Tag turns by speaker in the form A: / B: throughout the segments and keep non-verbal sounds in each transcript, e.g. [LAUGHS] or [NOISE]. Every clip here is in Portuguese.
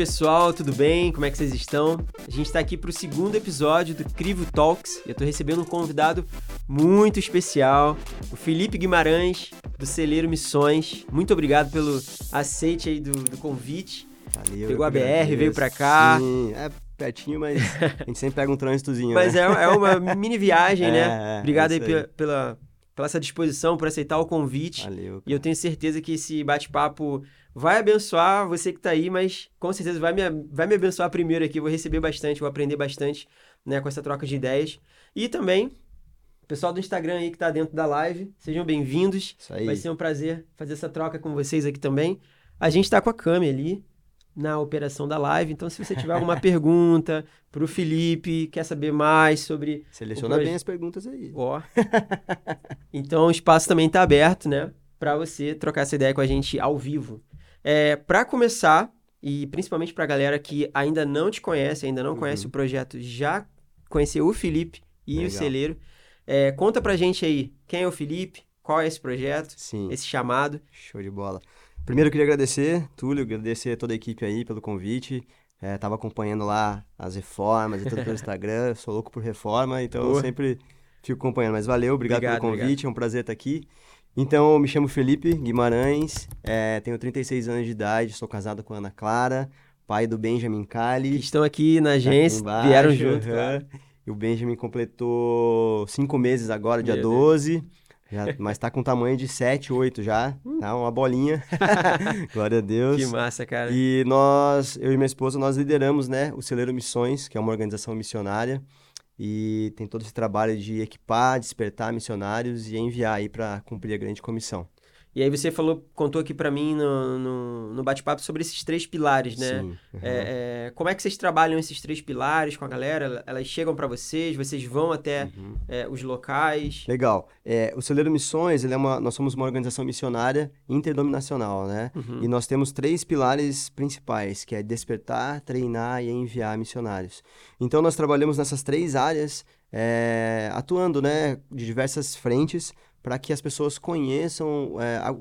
A: pessoal, tudo bem? Como é que vocês estão? A gente está aqui para o segundo episódio do Crivo Talks e eu estou recebendo um convidado muito especial, o Felipe Guimarães, do Celeiro Missões. Muito obrigado pelo aceite aí do, do convite.
B: Valeu.
A: Pegou a BR, veio para cá.
B: Sim, é pertinho, mas a gente sempre pega um trânsitozinho.
A: Mas
B: né?
A: é, é uma mini viagem, [LAUGHS]
B: É,
A: né?
B: é,
A: Obrigado
B: é
A: aí
B: aí.
A: pela, pela, essa disposição, por aceitar o convite.
B: Valeu.
A: E eu tenho certeza que esse bate-papo vai abençoar você que tá aí, mas com certeza vai me, vai me abençoar primeiro aqui. Vou receber bastante, vou aprender bastante né, com essa troca de ideias. E também, o pessoal do Instagram aí que tá dentro da live, sejam bem-vindos. Vai ser um prazer fazer essa troca com vocês aqui também. A gente tá com a Cami ali na operação da live, então se você tiver alguma [LAUGHS] pergunta pro Felipe, quer saber mais sobre
B: Seleciona
A: o
B: bem as perguntas aí.
A: Ó. então o espaço também está aberto, né? Para você trocar essa ideia com a gente ao vivo. É, para começar, e principalmente para a galera que ainda não te conhece, ainda não
B: Uhum.
A: conhece o projeto, já conheceu o Felipe e o
B: Legal.
A: Celeiro. É, conta pra gente aí quem é o Felipe, qual é esse projeto,
B: Sim,
A: esse chamado.
B: show de bola. Primeiro eu queria agradecer, Túlio, agradecer a toda a equipe aí pelo convite. É, tava acompanhando lá as reformas e tudo pelo [LAUGHS] Instagram. Sou louco por reforma, então eu sempre fico acompanhando. Mas valeu, obrigado,
A: Obrigado,
B: pelo convite, é um prazer estar aqui. Então, eu me chamo Felipe Guimarães, é, tenho 36 anos de idade, sou casado com a Ana Clara, pai do Benjamin Cali.
A: estão aqui na
B: Tá aqui
A: agência,
B: embaixo,
A: vieram junto. claro.
B: E o Benjamin completou cinco meses agora, dia
A: Meu Deus.
B: 12. Já, mas tá com tamanho de 7, 8 já. Tá uma bolinha. [LAUGHS] [LAUGHS] Glória a Deus.
A: Que massa, cara.
B: E nós, eu e minha esposa, nós lideramos, né, o Celeiro Missões, que é uma organização missionária. E tem todo esse trabalho de equipar, despertar missionários e enviar aí para cumprir a grande comissão.
A: E aí você falou, contou aqui pra mim no, no, no bate-papo sobre esses três pilares, né?
B: Sim. aham.
A: É, é, como é que vocês trabalham esses três pilares com a galera? Elas chegam pra vocês, vocês vão até
B: Uhum.
A: é, os locais.
B: Legal. É, o Celeiro Missões, ele é uma, nós somos uma organização missionária interdenominacional, né?
A: Uhum.
B: E nós temos três pilares principais, que é despertar, treinar e enviar missionários. Então, nós trabalhamos nessas três áreas, é, atuando, né, de diversas frentes, para que as pessoas conheçam, é, a-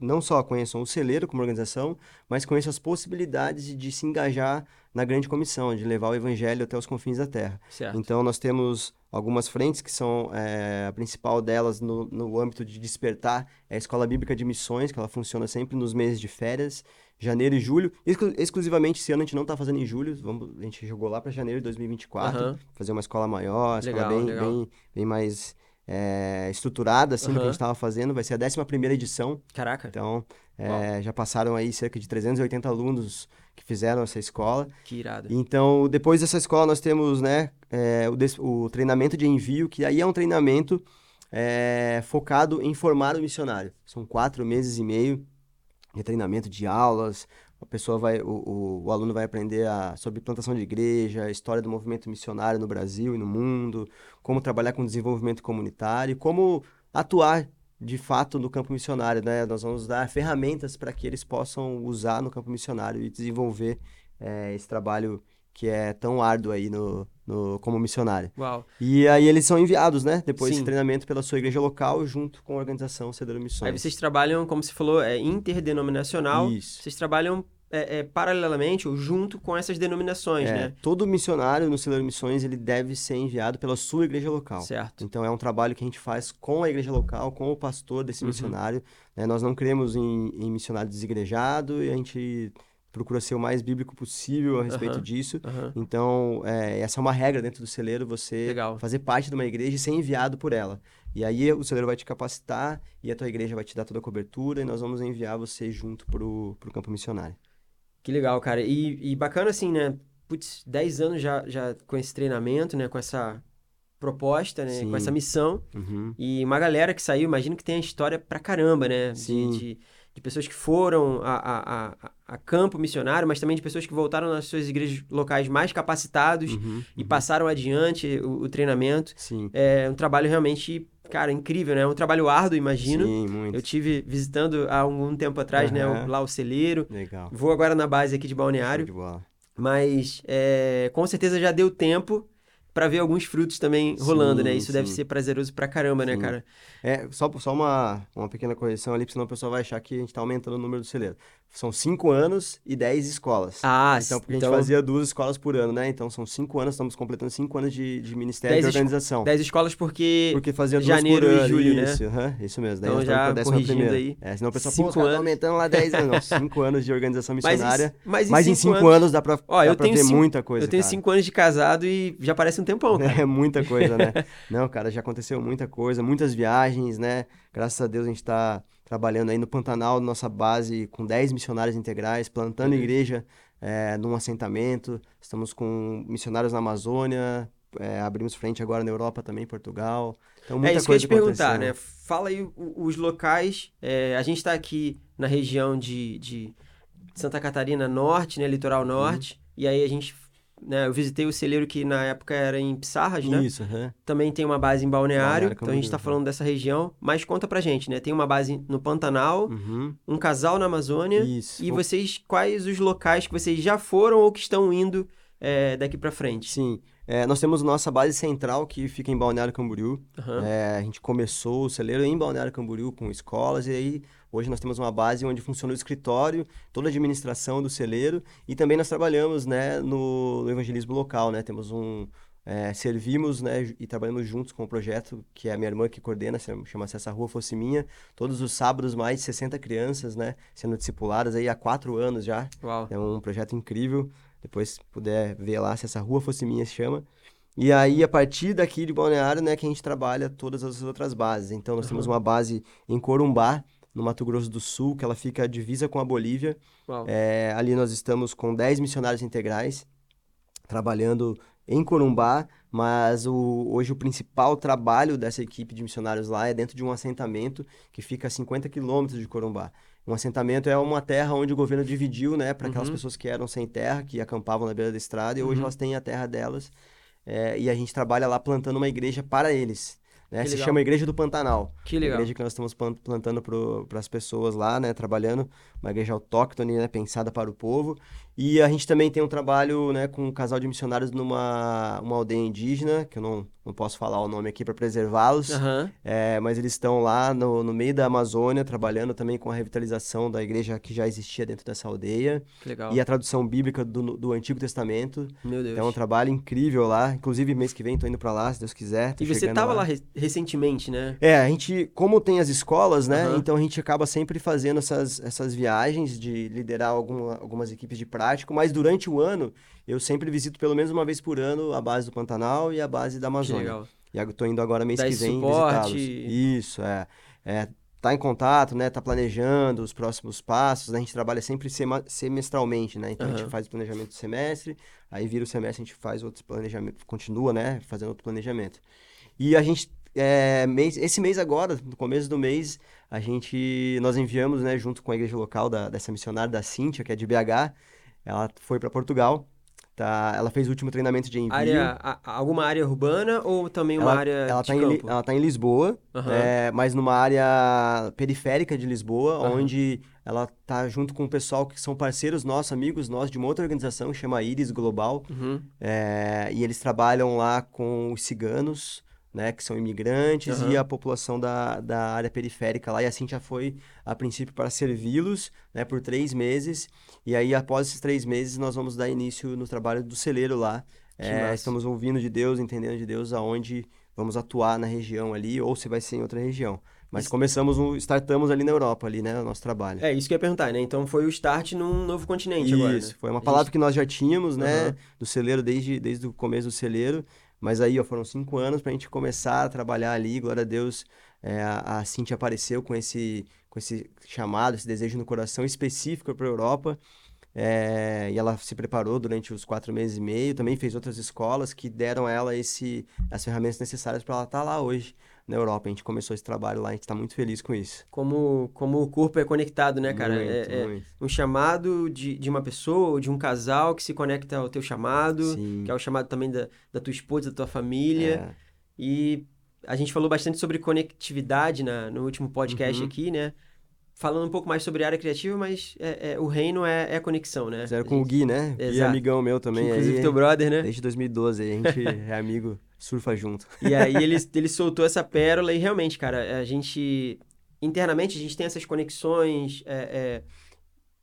B: não só conheçam o celeiro como organização, mas conheçam as possibilidades de, se engajar na grande comissão, de levar o evangelho até os confins da terra.
A: Certo.
B: Então, nós temos algumas frentes que são é, a principal delas no, no âmbito de despertar é a Escola Bíblica de Missões, que ela funciona sempre nos meses de férias, janeiro e julho. Exclu- exclusivamente esse ano a gente não está fazendo em julho, vamos, a gente jogou lá para janeiro de 2024,
A: Aham.
B: fazer uma escola maior, escola
A: Legal,
B: bem,
A: legal.
B: bem, bem mais é, estruturada assim, do que a gente estava fazendo. Vai ser a 11ª edição,
A: Caraca,
B: então é, já passaram aí cerca de 380 alunos que fizeram essa escola.
A: que irado.
B: Então, depois dessa escola, nós temos né, é, o, o treinamento de envio, que aí é um treinamento é, focado em formar o missionário. São quatro meses e meio de treinamento de aulas. A pessoa vai, o, o, o aluno vai aprender a- sobre plantação de igreja, a história do movimento missionário no Brasil e no mundo, como trabalhar com desenvolvimento comunitário, como atuar de fato no campo missionário, né? Nós vamos dar ferramentas para que eles possam usar no campo missionário e desenvolver eh, esse trabalho que é tão árduo aí no, no, como missionário.
A: Uau.
B: E aí eles são enviados, né? Depois
A: Sim.
B: desse treinamento pela sua igreja local, junto com a organização Cedro
A: Aí
B: Missões.
A: vocês trabalham, como você falou, é interdenominacional.
B: Isso.
A: Vocês trabalham é, é, paralelamente ou junto com essas denominações,
B: É,
A: né?
B: Todo missionário no Celeiro Missões, ele deve ser enviado pela sua igreja local.
A: Certo.
B: Então é um trabalho que a gente faz com a igreja local, com o pastor desse
A: Uhum.
B: missionário. né? Nós não cremos em, em missionário desigrejado e a gente procura ser o mais bíblico possível a respeito
A: Aham.
B: disso.
A: Aham.
B: Então, é, essa é uma regra dentro do celeiro, você
A: Legal.
B: fazer parte de uma igreja e ser enviado por ela. E aí o celeiro vai te capacitar e a tua igreja vai te dar toda a cobertura e nós vamos enviar você junto pro, pro campo missionário.
A: Que legal, cara. E, e bacana assim, né? Putz, 10 anos já, já com esse treinamento, né? Com essa proposta, né?
B: Sim.
A: Com essa missão.
B: Uhum.
A: E uma galera que saiu, imagino que tem a história pra caramba, né? De-
B: Sim.
A: De, de pessoas que foram a, a, a, a campo missionário, mas também de pessoas que voltaram nas suas igrejas locais mais capacitados
B: Uhum.
A: e
B: Uhum.
A: passaram adiante o, o treinamento.
B: Sim.
A: É um trabalho realmente, cara, incrível, né? É um trabalho árduo, imagino.
B: Sim, muito.
A: Eu tive visitando há algum tempo atrás, né? o-
B: Aham.
A: lá o celeiro.
B: Legal.
A: Vou agora na base aqui de Balneário.
B: de bola.
A: Mas é, com certeza já deu tempo pra ver alguns frutos também rolando, né?
B: Sim,
A: Isso deve
B: sim.
A: ser prazeroso pra caramba, né,
B: Sim.
A: cara?
B: É, só, só uma, uma pequena correção ali, porque senão o pessoal vai achar que a gente tá aumentando o número do celeiro. São cinco anos e dez escolas.
A: Ah,
B: Então, porque a
A: então
B: gente fazia duas escolas por ano, né? Então, são cinco anos, estamos completando cinco anos de, de Ministério
A: Dez
B: de Organização.
A: 10 escolas porque...
B: Porque fazia duas
A: janeiro
B: por
A: e
B: ano.
A: julho, né?
B: isso, aham, isso mesmo. Daí
A: Então, já
B: a
A: corrigindo
B: primeira.
A: aí,
B: É, senão o pessoal,
A: cinco
B: pô,
A: anos.
B: aumentando lá 10 anos. Não, [LAUGHS] cinco anos de organização missionária.
A: mas em
B: Mas em
A: cinco
B: cinco
A: anos-
B: anos dá pra,
A: Ó,
B: dá
A: eu
B: pra
A: tenho
B: ver
A: cinco-
B: muita coisa,
A: eu tenho
B: cara.
A: cinco anos de casado e já parece um tempão, [LAUGHS] cara.
B: É muita coisa, né? [LAUGHS] Não, cara, já aconteceu muita coisa, muitas viagens, né? Graças a Deus a gente tá trabalhando aí no Pantanal, nossa base, com 10 missionários integrais, plantando
A: Uhum.
B: igreja é, num assentamento. Estamos com missionários na Amazônia, é, abrimos frente agora na Europa também, Portugal. Então, muita
A: É isso que eu ia
B: coisa
A: te perguntar, né? Fala aí os locais. é, a gente tá aqui na região de, de Santa Catarina Norte, né? Litoral
B: Uhum.
A: Norte. E aí a gente... Né, eu visitei o celeiro que na época era em Pissarras, né?
B: Isso, aham.
A: Também tem uma base em Balneário, então a gente tá
B: Camboriú,
A: falando dessa região. Mas conta pra gente, né? Tem uma base no Pantanal,
B: Uhum.
A: um casal na Amazônia.
B: Isso.
A: E vocês, quais os locais que vocês já foram ou que estão indo é, daqui pra frente?
B: Sim. É, nós temos nossa base central que fica em Balneário Camboriú.
A: Aham.
B: É, a gente começou o celeiro em Balneário Camboriú com escolas e aí hoje nós temos uma base onde funciona o escritório, toda a administração do celeiro e também nós trabalhamos né, no, no evangelismo local, né? Temos um é, servimos né, e trabalhamos juntos com o projeto que é a minha irmã que coordena, se- chama-se Essa Rua Fosse Minha. Todos os sábados mais de 60 crianças, né, sendo discipuladas aí há quatro anos já.
A: Uau.
B: É um projeto incrível. Depois, se puder ver lá, se essa rua fosse minha, se chama. E aí, a partir daqui de Balneário, né, que a gente trabalha todas as outras bases. Então, nós temos uma base em Corumbá, no Mato Grosso do Sul, que ela fica divisa com a Bolívia. É, ali nós estamos com 10 missionários integrais, trabalhando em Corumbá, mas o, hoje o principal trabalho dessa equipe de missionários lá é dentro de um assentamento que fica a 50 quilômetros de Corumbá. Um assentamento é uma terra onde o governo dividiu, né, para aquelas
A: Uhum.
B: pessoas que eram sem terra, que acampavam na beira da estrada, e hoje
A: Uhum.
B: elas têm a terra delas. é, e a gente trabalha lá plantando uma igreja para eles. Né? Se chama Igreja do Pantanal.
A: Que
B: A
A: legal.
B: igreja que nós estamos plan- plantando para as pessoas lá, né, trabalhando, uma igreja autóctone, né, pensada para o povo. E a gente também tem um trabalho, né, com um casal de missionários numa uma aldeia indígena, que eu não, não posso falar o nome aqui para preservá-los,
A: Aham.
B: é, mas eles estão lá no, no meio da Amazônia, trabalhando também com a revitalização da igreja que já existia dentro dessa aldeia,
A: Que legal.
B: e a tradução bíblica do, do Antigo Testamento.
A: Meu Deus.
B: É um trabalho incrível lá, inclusive mês que vem tô indo para lá, se Deus quiser.
A: E você
B: chegando
A: tava lá re- recentemente, né?
B: é, a gente, como tem as escolas, né?
A: Aham.
B: Então a gente acaba sempre fazendo essas, essas viagens de liderar alguma, algumas equipes de prático, mas durante o ano eu sempre visito pelo menos uma vez por ano a base do Pantanal e a base da
A: Que
B: Amazônia.
A: legal.
B: E eu tô indo agora mês
A: Dá
B: que vem visitá-los. Isso, é. é. Tá em contato, né? Tá planejando os próximos passos. né? A gente trabalha sempre semestralmente, né? Então a
A: Aham.
B: gente faz o planejamento do semestre, aí vira o semestre, a gente faz outros planejamentos, continua, né? Fazendo outro planejamento. E a gente, é, mês, esse mês agora, no começo do mês, a gente, nós enviamos, né, junto com a igreja local da, dessa missionária, da Cíntia, que é de BH, ela foi para Portugal, tá? Ela fez o último treinamento de envio.
A: Área, a- alguma área urbana ou também uma
B: ela,
A: área
B: ela
A: de
B: tá em,
A: campo?
B: ela tá em Lisboa,
A: Aham.
B: é, mas numa área periférica de Lisboa,
A: Aham.
B: onde ela tá junto com o pessoal que são parceiros nossos, amigos nossos, de uma outra organização que chama Iris Global,
A: Uhum.
B: é, e eles trabalham lá com os ciganos, né, que são imigrantes,
A: Aham.
B: e a população da, da área periférica lá. E assim já foi, a princípio, para servi-los, né, por três meses. E aí, após esses três meses, nós vamos dar início no trabalho do celeiro lá. É, estamos ouvindo de Deus, entendendo de Deus aonde vamos atuar na região ali, ou se vai ser em outra região. Mas
A: Isso-
B: começamos, um, startamos ali na Europa, ali, né, o nosso trabalho.
A: É, isso que eu ia perguntar, né? Então foi o start num novo continente agora, né?
B: Isso, foi uma
A: A
B: palavra que nós já tínhamos, né,
A: Aham.
B: do celeiro desde, desde o começo do celeiro, mas aí, ó, foram cinco anos pra gente começar a trabalhar ali, glória a Deus, é, a, a Cintia apareceu com esse, com esse chamado, esse desejo no coração específico para a Europa, é, e ela se preparou durante os quatro meses e meio, também fez outras escolas que deram a ela esse, as ferramentas necessárias para ela estar lá hoje na Europa. A gente começou esse trabalho lá, a gente está muito feliz com isso.
A: Como, como o corpo é conectado, né, cara?
B: Muito,
A: é, é
B: muito.
A: um chamado de, de uma pessoa ou de um casal que se conecta ao teu chamado,
B: Sim.
A: que é o chamado também da, da tua esposa, da tua família.
B: É.
A: E a gente falou bastante sobre conectividade na, no último podcast
B: Uhum.
A: aqui, né? Falando um pouco mais sobre área criativa, mas é, é- o reino é, é a conexão, né?
B: Fizeram com o
A: gente-
B: Gui, né? Gui é
A: Exato.
B: amigão meu
A: que
B: também.
A: inclusive
B: aí,
A: teu brother, né?
B: Desde 2012, aí a gente é [LAUGHS] amigo, surfa junto. [LAUGHS]
A: E aí ele, ele soltou essa pérola e realmente, cara, a gente internamente a gente tem essas conexões é, é,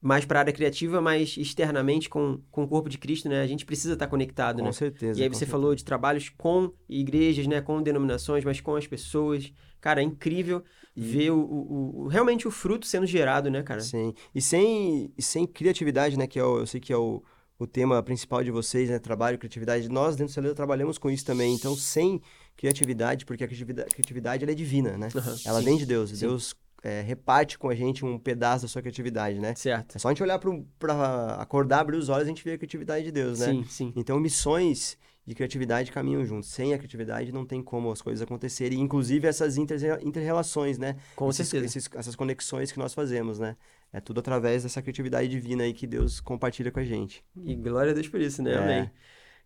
A: mais para a área criativa, mas externamente com, com o corpo de Cristo, né? A gente precisa estar conectado,
B: com
A: né?
B: certeza.
A: E aí
B: com
A: você
B: certeza.
A: falou de trabalhos com igrejas, né? Com denominações, mas com as pessoas. Cara, é incrível
B: E-
A: ver o, o- o- realmente o fruto sendo gerado, né, cara?
B: Sim. E sem, e sem criatividade, né? Que é o, eu sei que é o, o tema principal de vocês, né? Trabalho, criatividade. Nós, dentro do Celeiro, trabalhamos com isso também. Então, sem criatividade, porque a criatividade, criatividade ela é divina, né?
A: Aham,
B: Ela vem de Deus.
A: sim.
B: Deus é, reparte com a gente um pedaço da sua criatividade, né?
A: Certo.
B: É só a gente olhar para acordar, abrir os olhos, a gente vê a criatividade de Deus, né?
A: Sim, sim.
B: Então, missões de criatividade caminham juntos. Sem a criatividade não tem como as coisas acontecerem, inclusive essas inter- inter-relações, né?
A: Com
B: Esses-
A: certeza.
B: esses- essas conexões que nós fazemos, né? É tudo através dessa criatividade divina aí que Deus compartilha com a gente.
A: E glória a Deus por isso, né?
B: É.
A: Amém.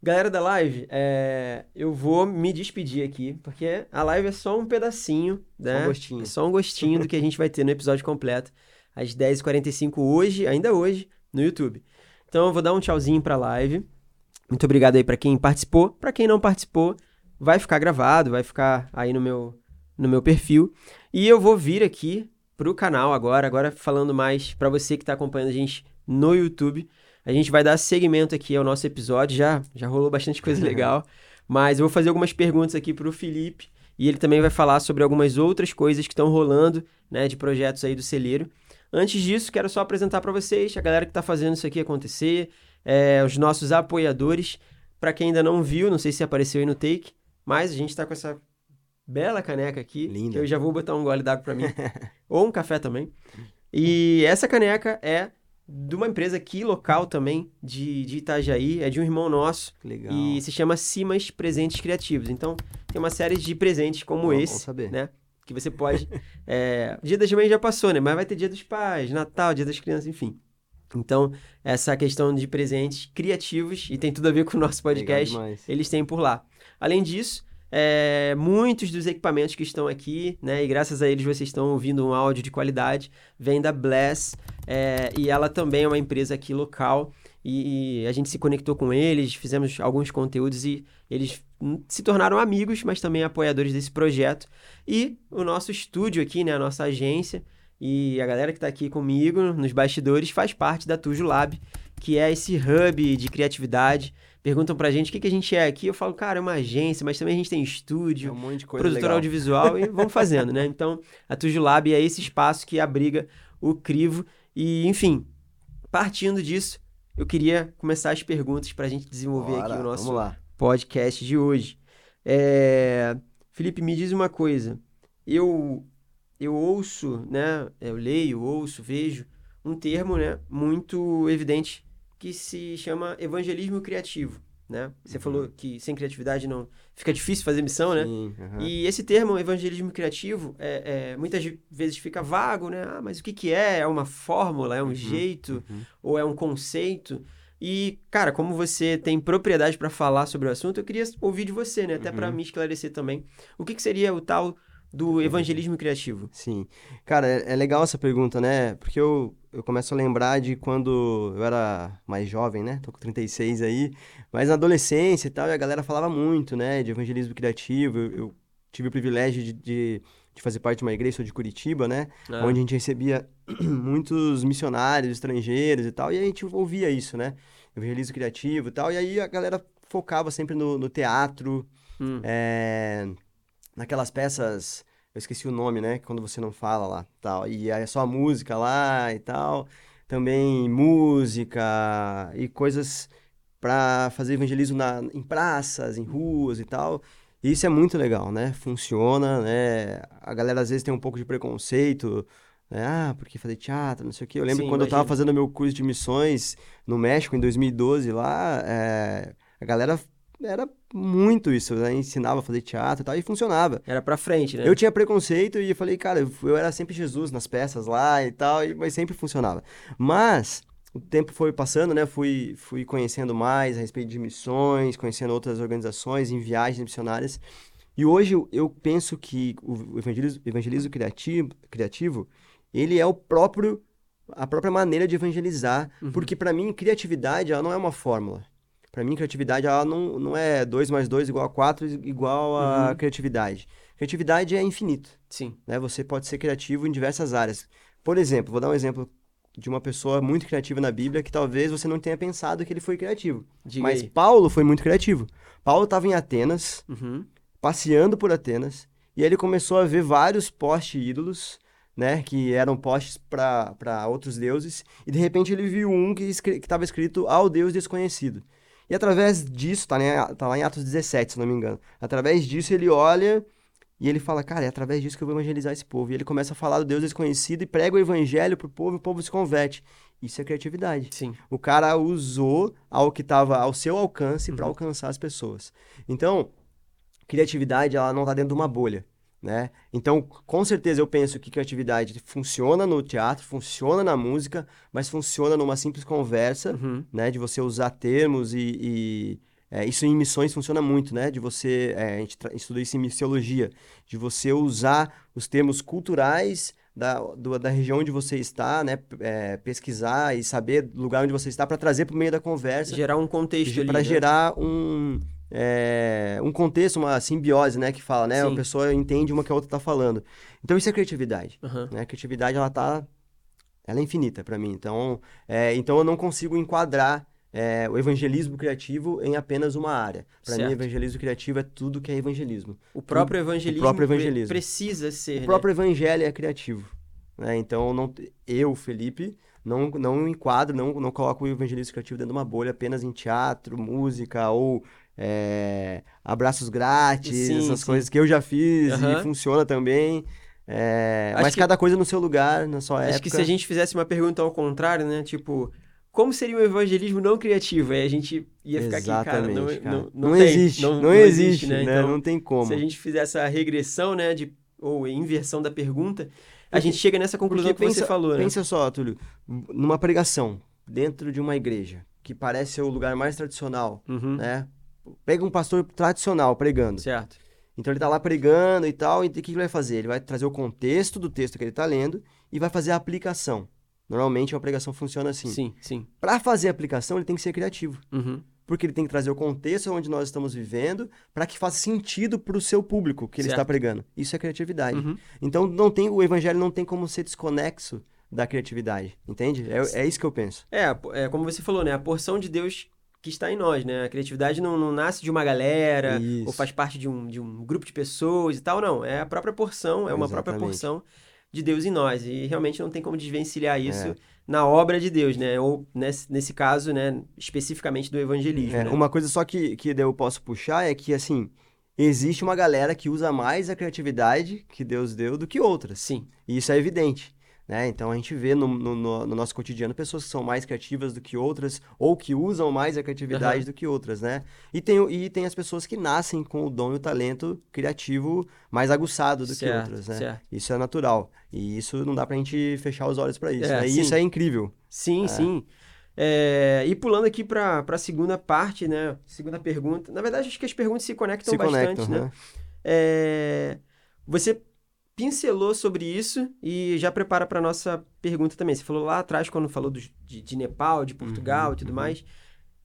A: Galera da live, é, eu vou me despedir aqui, porque a live é só um pedacinho, né?
B: um gostinho.
A: É só um gostinho do que a gente vai ter no episódio completo, às 10h45 hoje, ainda hoje, no YouTube. Então eu vou dar um tchauzinho pra live. Muito obrigado aí pra quem participou. Pra quem não participou, vai ficar gravado, vai ficar aí no meu, no meu perfil. E eu vou vir aqui pro canal agora, agora falando mais pra você que tá acompanhando a gente no YouTube. A gente vai dar segmento aqui ao nosso episódio, já, já rolou bastante coisa [LAUGHS] legal, mas eu vou fazer algumas perguntas aqui pro Felipe e ele também vai falar sobre algumas outras coisas que estão rolando, né, de projetos aí do celeiro. Antes disso, quero só apresentar para vocês a galera que está fazendo isso aqui acontecer, é, os nossos apoiadores. Para quem ainda não viu, não sei se apareceu aí no take, mas a gente está com essa bela caneca aqui,
B: Linda.
A: que eu já vou botar um gole d'água para mim, [LAUGHS] ou um café também. E essa caneca é de uma empresa aqui local também, de, de Itajaí, é de um irmão nosso,
B: legal.
A: e se chama Simas Presentes Criativos. Então, tem uma série de presentes como
B: Bom- bom
A: esse,
B: saber.
A: né? Que você pode. é, [LAUGHS] Dia das Mães já passou, né? Mas vai ter Dia dos Pais, Natal, Dia das Crianças, enfim. Então, essa questão de presentes criativos, e tem tudo a ver com o nosso podcast, eles têm por lá. Além disso, é, muitos dos equipamentos que estão aqui, né, e graças a eles vocês estão ouvindo um áudio de qualidade, vem da Bless, é, e ela também é uma empresa aqui local, e, e a gente se conectou com eles, fizemos alguns conteúdos e eles se tornaram amigos, mas também apoiadores desse projeto. E o nosso estúdio aqui, né, a nossa agência, e a galera que está aqui comigo nos bastidores faz parte da Tujo Lab, que é esse hub de criatividade. Perguntam pra gente o que, que a gente é aqui. Eu falo, cara, é uma agência, mas também a gente tem
B: É
A: estúdio,
B: um monte de coisa
A: produtor audiovisual e vamos fazendo, né? [LAUGHS] Então, a Tujo Lab é esse espaço que abriga o crivo. E, enfim, partindo disso, eu queria começar as perguntas pra gente desenvolver
B: Bora,
A: aqui o nosso podcast de hoje. É, Felipe, me diz uma coisa. Eu eu ouço, né? Eu leio, ouço, vejo um termo, né? Muito evidente que se chama evangelismo criativo, né? Você falou que sem criatividade não fica difícil fazer missão, né?
B: Sim, aham.
A: E esse termo, evangelismo criativo, é, é, muitas vezes fica vago, né? Ah, mas o que, que é? É uma fórmula? É um jeito?
B: uhum.
A: Ou é um conceito? E, cara, como você tem propriedade para falar sobre o assunto, eu queria ouvir de você, né? Até para
B: Uhum.
A: me esclarecer também. O que, que seria o tal do evangelismo criativo?
B: Sim. Cara, é, é legal essa pergunta, né? Porque eu, eu começo a lembrar de quando eu era mais jovem, né? Tô com 36 aí. Mas na adolescência e tal, e a galera falava muito, né? De evangelismo criativo. Eu, eu tive o privilégio de, de, de fazer parte de uma igreja, sou de Curitiba, né?
A: Ah,
B: Onde a gente recebia [CLEARS THROAT] muitos missionários estrangeiros e tal. E a gente ouvia isso, né? Evangelismo criativo e tal. E aí a galera focava sempre no, no teatro,
A: hum,
B: é, naquelas peças, eu esqueci o nome, né? Quando você não fala lá, tal. E aí é só música lá e tal. Também música e coisas para fazer evangelismo na, em praças, em ruas e tal. E isso é muito legal, né? Funciona, né? A galera às vezes tem um pouco de preconceito, né? Ah, porque fazer teatro, não sei o quê. Eu lembro
A: Sim,
B: quando eu tava fazendo meu curso de missões no México em 2012 lá, é, a galera era muito isso, né? Ensinava a fazer teatro e tal, e funcionava.
A: era pra frente, né?
B: Eu tinha preconceito e falei, cara, eu, eu era sempre Jesus nas peças lá e tal, e- mas sempre funcionava. Mas o tempo foi passando, né? Fui, fui conhecendo mais a respeito de missões, conhecendo outras organizações em viagens missionárias. E hoje eu, eu penso que o evangelismo, evangelismo criativo, criativo, ele é o próprio a própria maneira de evangelizar,
A: Uhum.
B: porque para mim criatividade ela não é uma fórmula. Para mim criatividade ela não, não é 2 mais 2 igual a 4 igual a
A: Uhum.
B: criatividade. Criatividade é infinito,
A: Sim.
B: né? Você pode ser criativo em diversas áreas. Por exemplo, vou dar um exemplo de uma pessoa muito criativa na Bíblia que talvez você não tenha pensado que ele foi criativo.
A: Diga
B: Mas
A: aí.
B: Paulo foi muito criativo. Paulo estava em Atenas,
A: Uhum.
B: passeando por Atenas, e aí ele começou a ver vários postes ídolos, né, que eram postes para outros deuses, e de repente ele viu um que estava escrito ao Deus desconhecido. E através disso, tá, né, tá lá em Atos 17, se não me engano, através disso ele olha e ele fala, cara, é através disso que eu vou evangelizar esse povo. E ele começa a falar do Deus desconhecido e prega o evangelho pro povo e o povo se converte. Isso é criatividade.
A: Sim.
B: O cara usou ao que estava ao seu alcance para
A: Uhum.
B: alcançar as pessoas. Então, criatividade, ela não está dentro de uma bolha, né? Então, com certeza eu penso que criatividade funciona no teatro, funciona na música, mas funciona numa simples conversa,
A: Uhum.
B: né? De você usar termos e... e, é, isso em missões funciona muito, né? De você... é, a gente estuda isso em missiologia. De você usar os termos culturais da, do- da região onde você está, né? É, pesquisar e saber do lugar onde você está para trazer para o meio da conversa
A: Gerar um contexto
B: para
A: né?
B: gerar um, é, um contexto, uma simbiose, né? Que fala, né?
A: Sim.
B: A pessoa entende uma que a outra está falando. Então isso é criatividade,
A: Aham.
B: né? A criatividade, ela tá... Ela é infinita para mim. Então, é, então eu não consigo enquadrar é, o evangelismo criativo em apenas uma área. Para mim, evangelismo criativo é tudo que é evangelismo.
A: O próprio evangelismo,
B: próprio
A: pre-
B: evangelismo.
A: precisa ser,
B: O
A: né?
B: próprio evangelho é criativo. Né? Então, não, eu, Felipe, não, não enquadro, não, não coloco o evangelismo criativo dentro de uma bolha apenas em teatro, música ou é, abraços grátis,
A: Sim,
B: essas
A: sim.
B: coisas que eu já fiz
A: Aham.
B: e funciona também. É,
A: Acho
B: mas
A: que-
B: cada coisa no seu lugar, na sua
A: Acho
B: época.
A: que se a gente fizesse uma pergunta ao contrário, né? Tipo, como seria o evangelismo não criativo? Aí a gente ia ficar aqui, cara, não,
B: Exatamente, cara.
A: não, não,
B: Não
A: tem,
B: existe,
A: não,
B: não, existe,
A: né?
B: né?
A: Então,
B: não tem como.
A: se a gente fizer essa regressão, né, de, ou inversão da pergunta, a
B: Porque-
A: gente chega nessa conclusão que
B: Porque
A: você falou, né?
B: Pensa só, Túlio, numa pregação dentro de uma igreja, que parece ser o lugar mais tradicional,
A: Uhum,
B: né? Pega um pastor tradicional pregando.
A: Certo.
B: Então ele tá lá pregando e tal, e o que que ele vai fazer? Ele vai trazer o contexto do texto que ele tá lendo e vai fazer a aplicação. Normalmente uma pregação funciona assim.
A: Sim, sim.
B: Para fazer a aplicação, ele tem que ser criativo,
A: Uhum.
B: porque ele tem que trazer o contexto onde nós estamos vivendo para que faça sentido para o seu público que ele está
A: Certo.
B: pregando. Isso é criatividade.
A: Uhum.
B: Então não tem o evangelho não tem como ser desconexo da criatividade, entende? É, é isso que eu penso.
A: É, é, como você falou, né? A porção de Deus que está em nós, né? A criatividade não, não nasce de uma galera
B: Isso.
A: ou faz parte de um, de um grupo de pessoas e tal, não. É a própria porção, é uma própria
B: Exatamente.
A: porção de Deus em nós. E realmente não tem como desvencilhar isso
B: É.
A: na obra de Deus, né? Ou nesse, nesse caso, né? Especificamente do evangelismo,
B: É,
A: né?
B: Uma coisa só que, que eu posso puxar é que, assim, existe uma galera que usa mais a criatividade que Deus deu do que outras.
A: Sim,
B: E isso é evidente. Né? Então a gente vê no, no- no- no nosso cotidiano pessoas que são mais criativas do que outras, ou que usam mais a criatividade
A: Aham.
B: do que outras, né? E tem, e tem as pessoas que nascem com o dom e o talento criativo mais aguçado do que
A: certo,
B: outras, né?
A: certo.
B: Isso é natural. E isso não dá pra gente fechar os olhos pra isso.
A: É,
B: né? E isso é incrível.
A: Sim, sim. É, e pulando aqui para a segunda parte, né? Segunda pergunta. Na verdade, acho que as perguntas se conectam
B: Se
A: bastante,
B: conectam,
A: né?
B: né?
A: É, você pincelou sobre isso e já prepara para nossa pergunta também. Você falou lá atrás, quando falou dos- de, de Nepal, de Portugal
B: Uhum,
A: e tudo
B: uhum.
A: mais,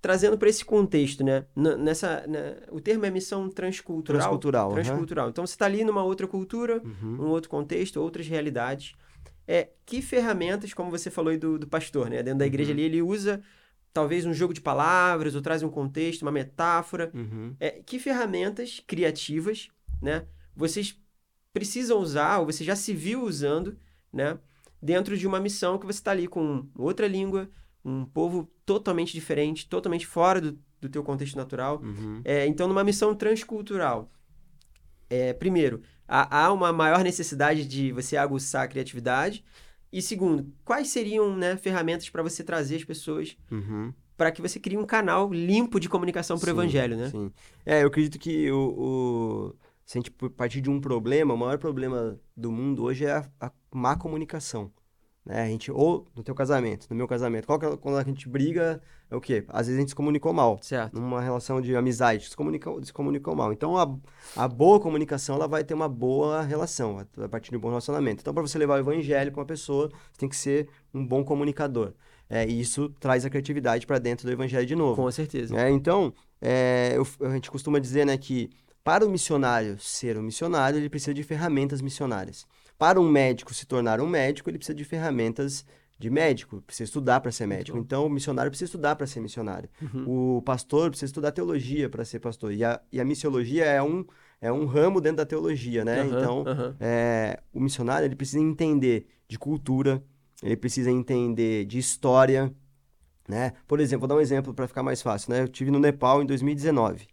A: trazendo para esse contexto, né? N- Nessa, na- o termo é missão transcultural.
B: Transcultural.
A: Transcultural. Então você está ali numa outra cultura,
B: Uhum.
A: um outro contexto, outras realidades. É, que ferramentas, como você falou aí do, do pastor, né? Dentro da igreja
B: Uhum.
A: ali, ele usa talvez um jogo de palavras, ou traz um contexto, uma metáfora.
B: Uhum.
A: É, que ferramentas criativas, né, vocês precisam usar, ou você já se viu usando, né, dentro de uma missão que você está ali com outra língua, um povo totalmente diferente, totalmente fora do, do teu contexto natural.
B: Uhum.
A: É, então, numa missão transcultural, é, primeiro, há, há uma maior necessidade de você aguçar a criatividade. E segundo, quais seriam né, ferramentas para você trazer as pessoas
B: Uhum.
A: para que você crie um canal limpo de comunicação para o evangelho, né?
B: Sim. É, eu acredito que o, o- se a gente partir de um problema, o maior problema do mundo hoje é a, a má comunicação. Né? A gente, ou no teu casamento, no meu casamento, qual que é- quando a gente briga, é o quê? Às vezes a gente se comunicou mal.
A: Certo.
B: Numa relação de amizade, se comunicou, se comunicou mal. Então, a, a boa comunicação, ela vai ter uma boa relação, a- a partir de um bom relacionamento. Então, para você levar o evangelho para uma pessoa, você tem que ser um bom comunicador. É, e isso traz a criatividade para dentro do evangelho de novo.
A: Com certeza.
B: É, então, é, eu- a gente costuma dizer né, que para o missionário ser um missionário, ele precisa de ferramentas missionárias. Para um médico se tornar um médico, ele precisa de ferramentas de médico, precisa estudar para ser médico.
A: bom.
B: Então, o missionário precisa estudar para ser missionário.
A: Uhum.
B: O pastor precisa estudar teologia para ser pastor. E a, e a missiologia é um, é um ramo dentro da teologia, né?
A: Aham,
B: Então,
A: aham.
B: é, o missionário ele precisa entender de cultura, ele precisa entender de história, né? Por exemplo, vou dar um exemplo para ficar mais fácil, né? Eu tive no Nepal em 2019.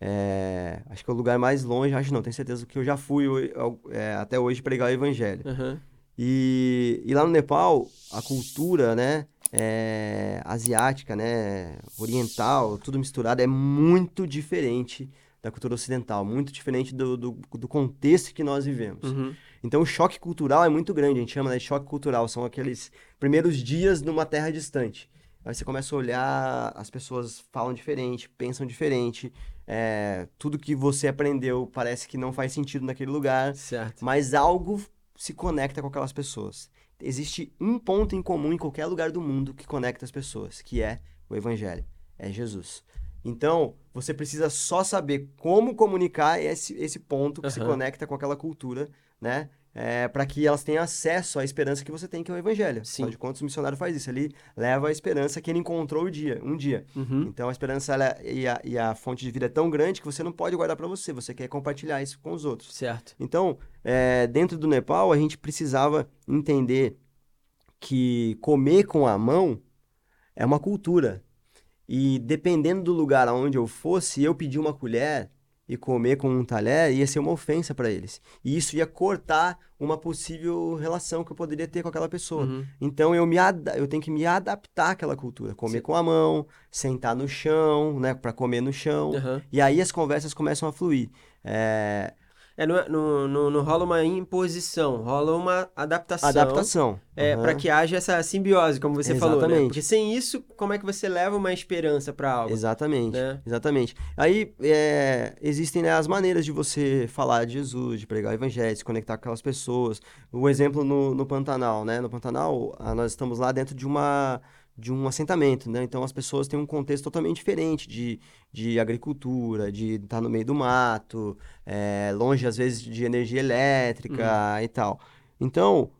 B: É, acho que é o lugar mais longe, acho não, tenho certeza que eu já fui ho- é, até hoje pregar o evangelho.
A: Aham.
B: E, e lá no Nepal, a cultura, né, é, asiática, né, oriental, tudo misturado, é muito diferente da cultura ocidental, muito diferente do, do, do contexto que nós vivemos.
A: Uhum.
B: Então, o choque cultural é muito grande, a gente chama né, de choque cultural, são aqueles primeiros dias numa terra distante. Aí você começa a olhar, as pessoas falam diferente, pensam diferente, é, tudo que você aprendeu parece que não faz sentido naquele lugar
A: Certo.
B: mas algo se conecta com aquelas pessoas. Existe um ponto em comum em qualquer lugar do mundo que conecta as pessoas, que é o Evangelho, é Jesus. Então, você precisa só saber como comunicar esse, esse ponto que se
A: Aham.
B: conecta com aquela cultura, né? Para que elas tenham acesso à esperança que você tem, que é o Evangelho.
A: Sim.
B: Afinal de contas, o missionário faz isso. Ele leva a esperança que ele encontrou o dia, um dia.
A: Uhum.
B: Então a esperança ela, e, a, e a fonte de vida é tão grande que você não pode guardar para você, você quer compartilhar isso com os outros.
A: Certo.
B: Então, é, dentro do Nepal, a gente precisava entender que comer com a mão é uma cultura. E dependendo do lugar aonde eu fosse, eu pedir uma colher e comer com um talher ia ser uma ofensa para eles. E isso ia cortar uma possível relação que eu poderia ter com aquela pessoa.
A: Uhum.
B: Então eu me eu tenho que me adaptar àquela cultura, comer
A: Sim.
B: com a mão, sentar no chão, né, para comer no chão.
A: Aham.
B: E aí as conversas começam a fluir. É,
A: É, não, é- não, não, não rola uma imposição, rola uma adaptação.
B: adaptação.
A: É,
B: Aham.
A: para que haja essa simbiose, como você falou, né?
B: Exatamente.
A: Porque sem isso, como é que você leva uma esperança para algo?
B: Exatamente,
A: né?
B: exatamente. Aí é, existem né, as maneiras de você falar de Jesus, de pregar o evangelho, se conectar com aquelas pessoas. O exemplo no, no Pantanal, né? No Pantanal, nós estamos lá dentro de uma de um assentamento, né? Então as pessoas têm um contexto totalmente diferente de, de agricultura, de estar no meio do mato, é, longe às vezes de energia elétrica e tal. Então,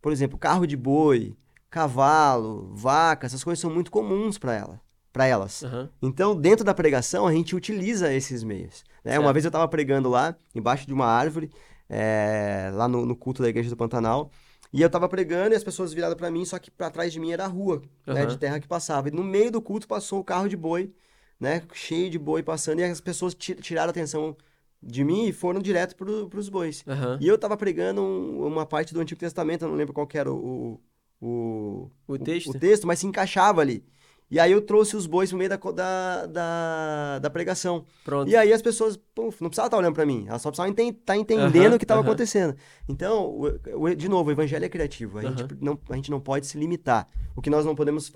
B: por exemplo, carro de boi, cavalo, vaca, essas coisas são muito comuns para ela, para elas.
A: Aham.
B: Então, dentro da pregação, a gente utiliza esses meios. né? Uma vez eu estava pregando lá, embaixo de uma árvore, é, lá no, no culto da igreja do Pantanal, e eu estava pregando e as pessoas viraram para mim, só que para trás de mim era a rua, né,
A: Aham.
B: de terra que passava. E no meio do culto passou o carro de boi, né, cheio de boi passando, e as pessoas ti- tiraram a atenção de mim e foram direto para os bois.
A: Aham.
B: E eu estava pregando um- uma parte do Antigo Testamento, eu não lembro qual que era o, o,
A: O texto?
B: o texto, mas se encaixava ali. E aí eu trouxe os bois no meio da, da, da, da pregação.
A: Pronto.
B: E aí as pessoas, puf, não precisavam estar olhando para mim, elas só precisavam estar entendendo
A: Aham,
B: o que estava acontecendo. Então, o- o- de novo, o evangelho é criativo. A, gente, não, a gente não pode se limitar. O que nós não podemos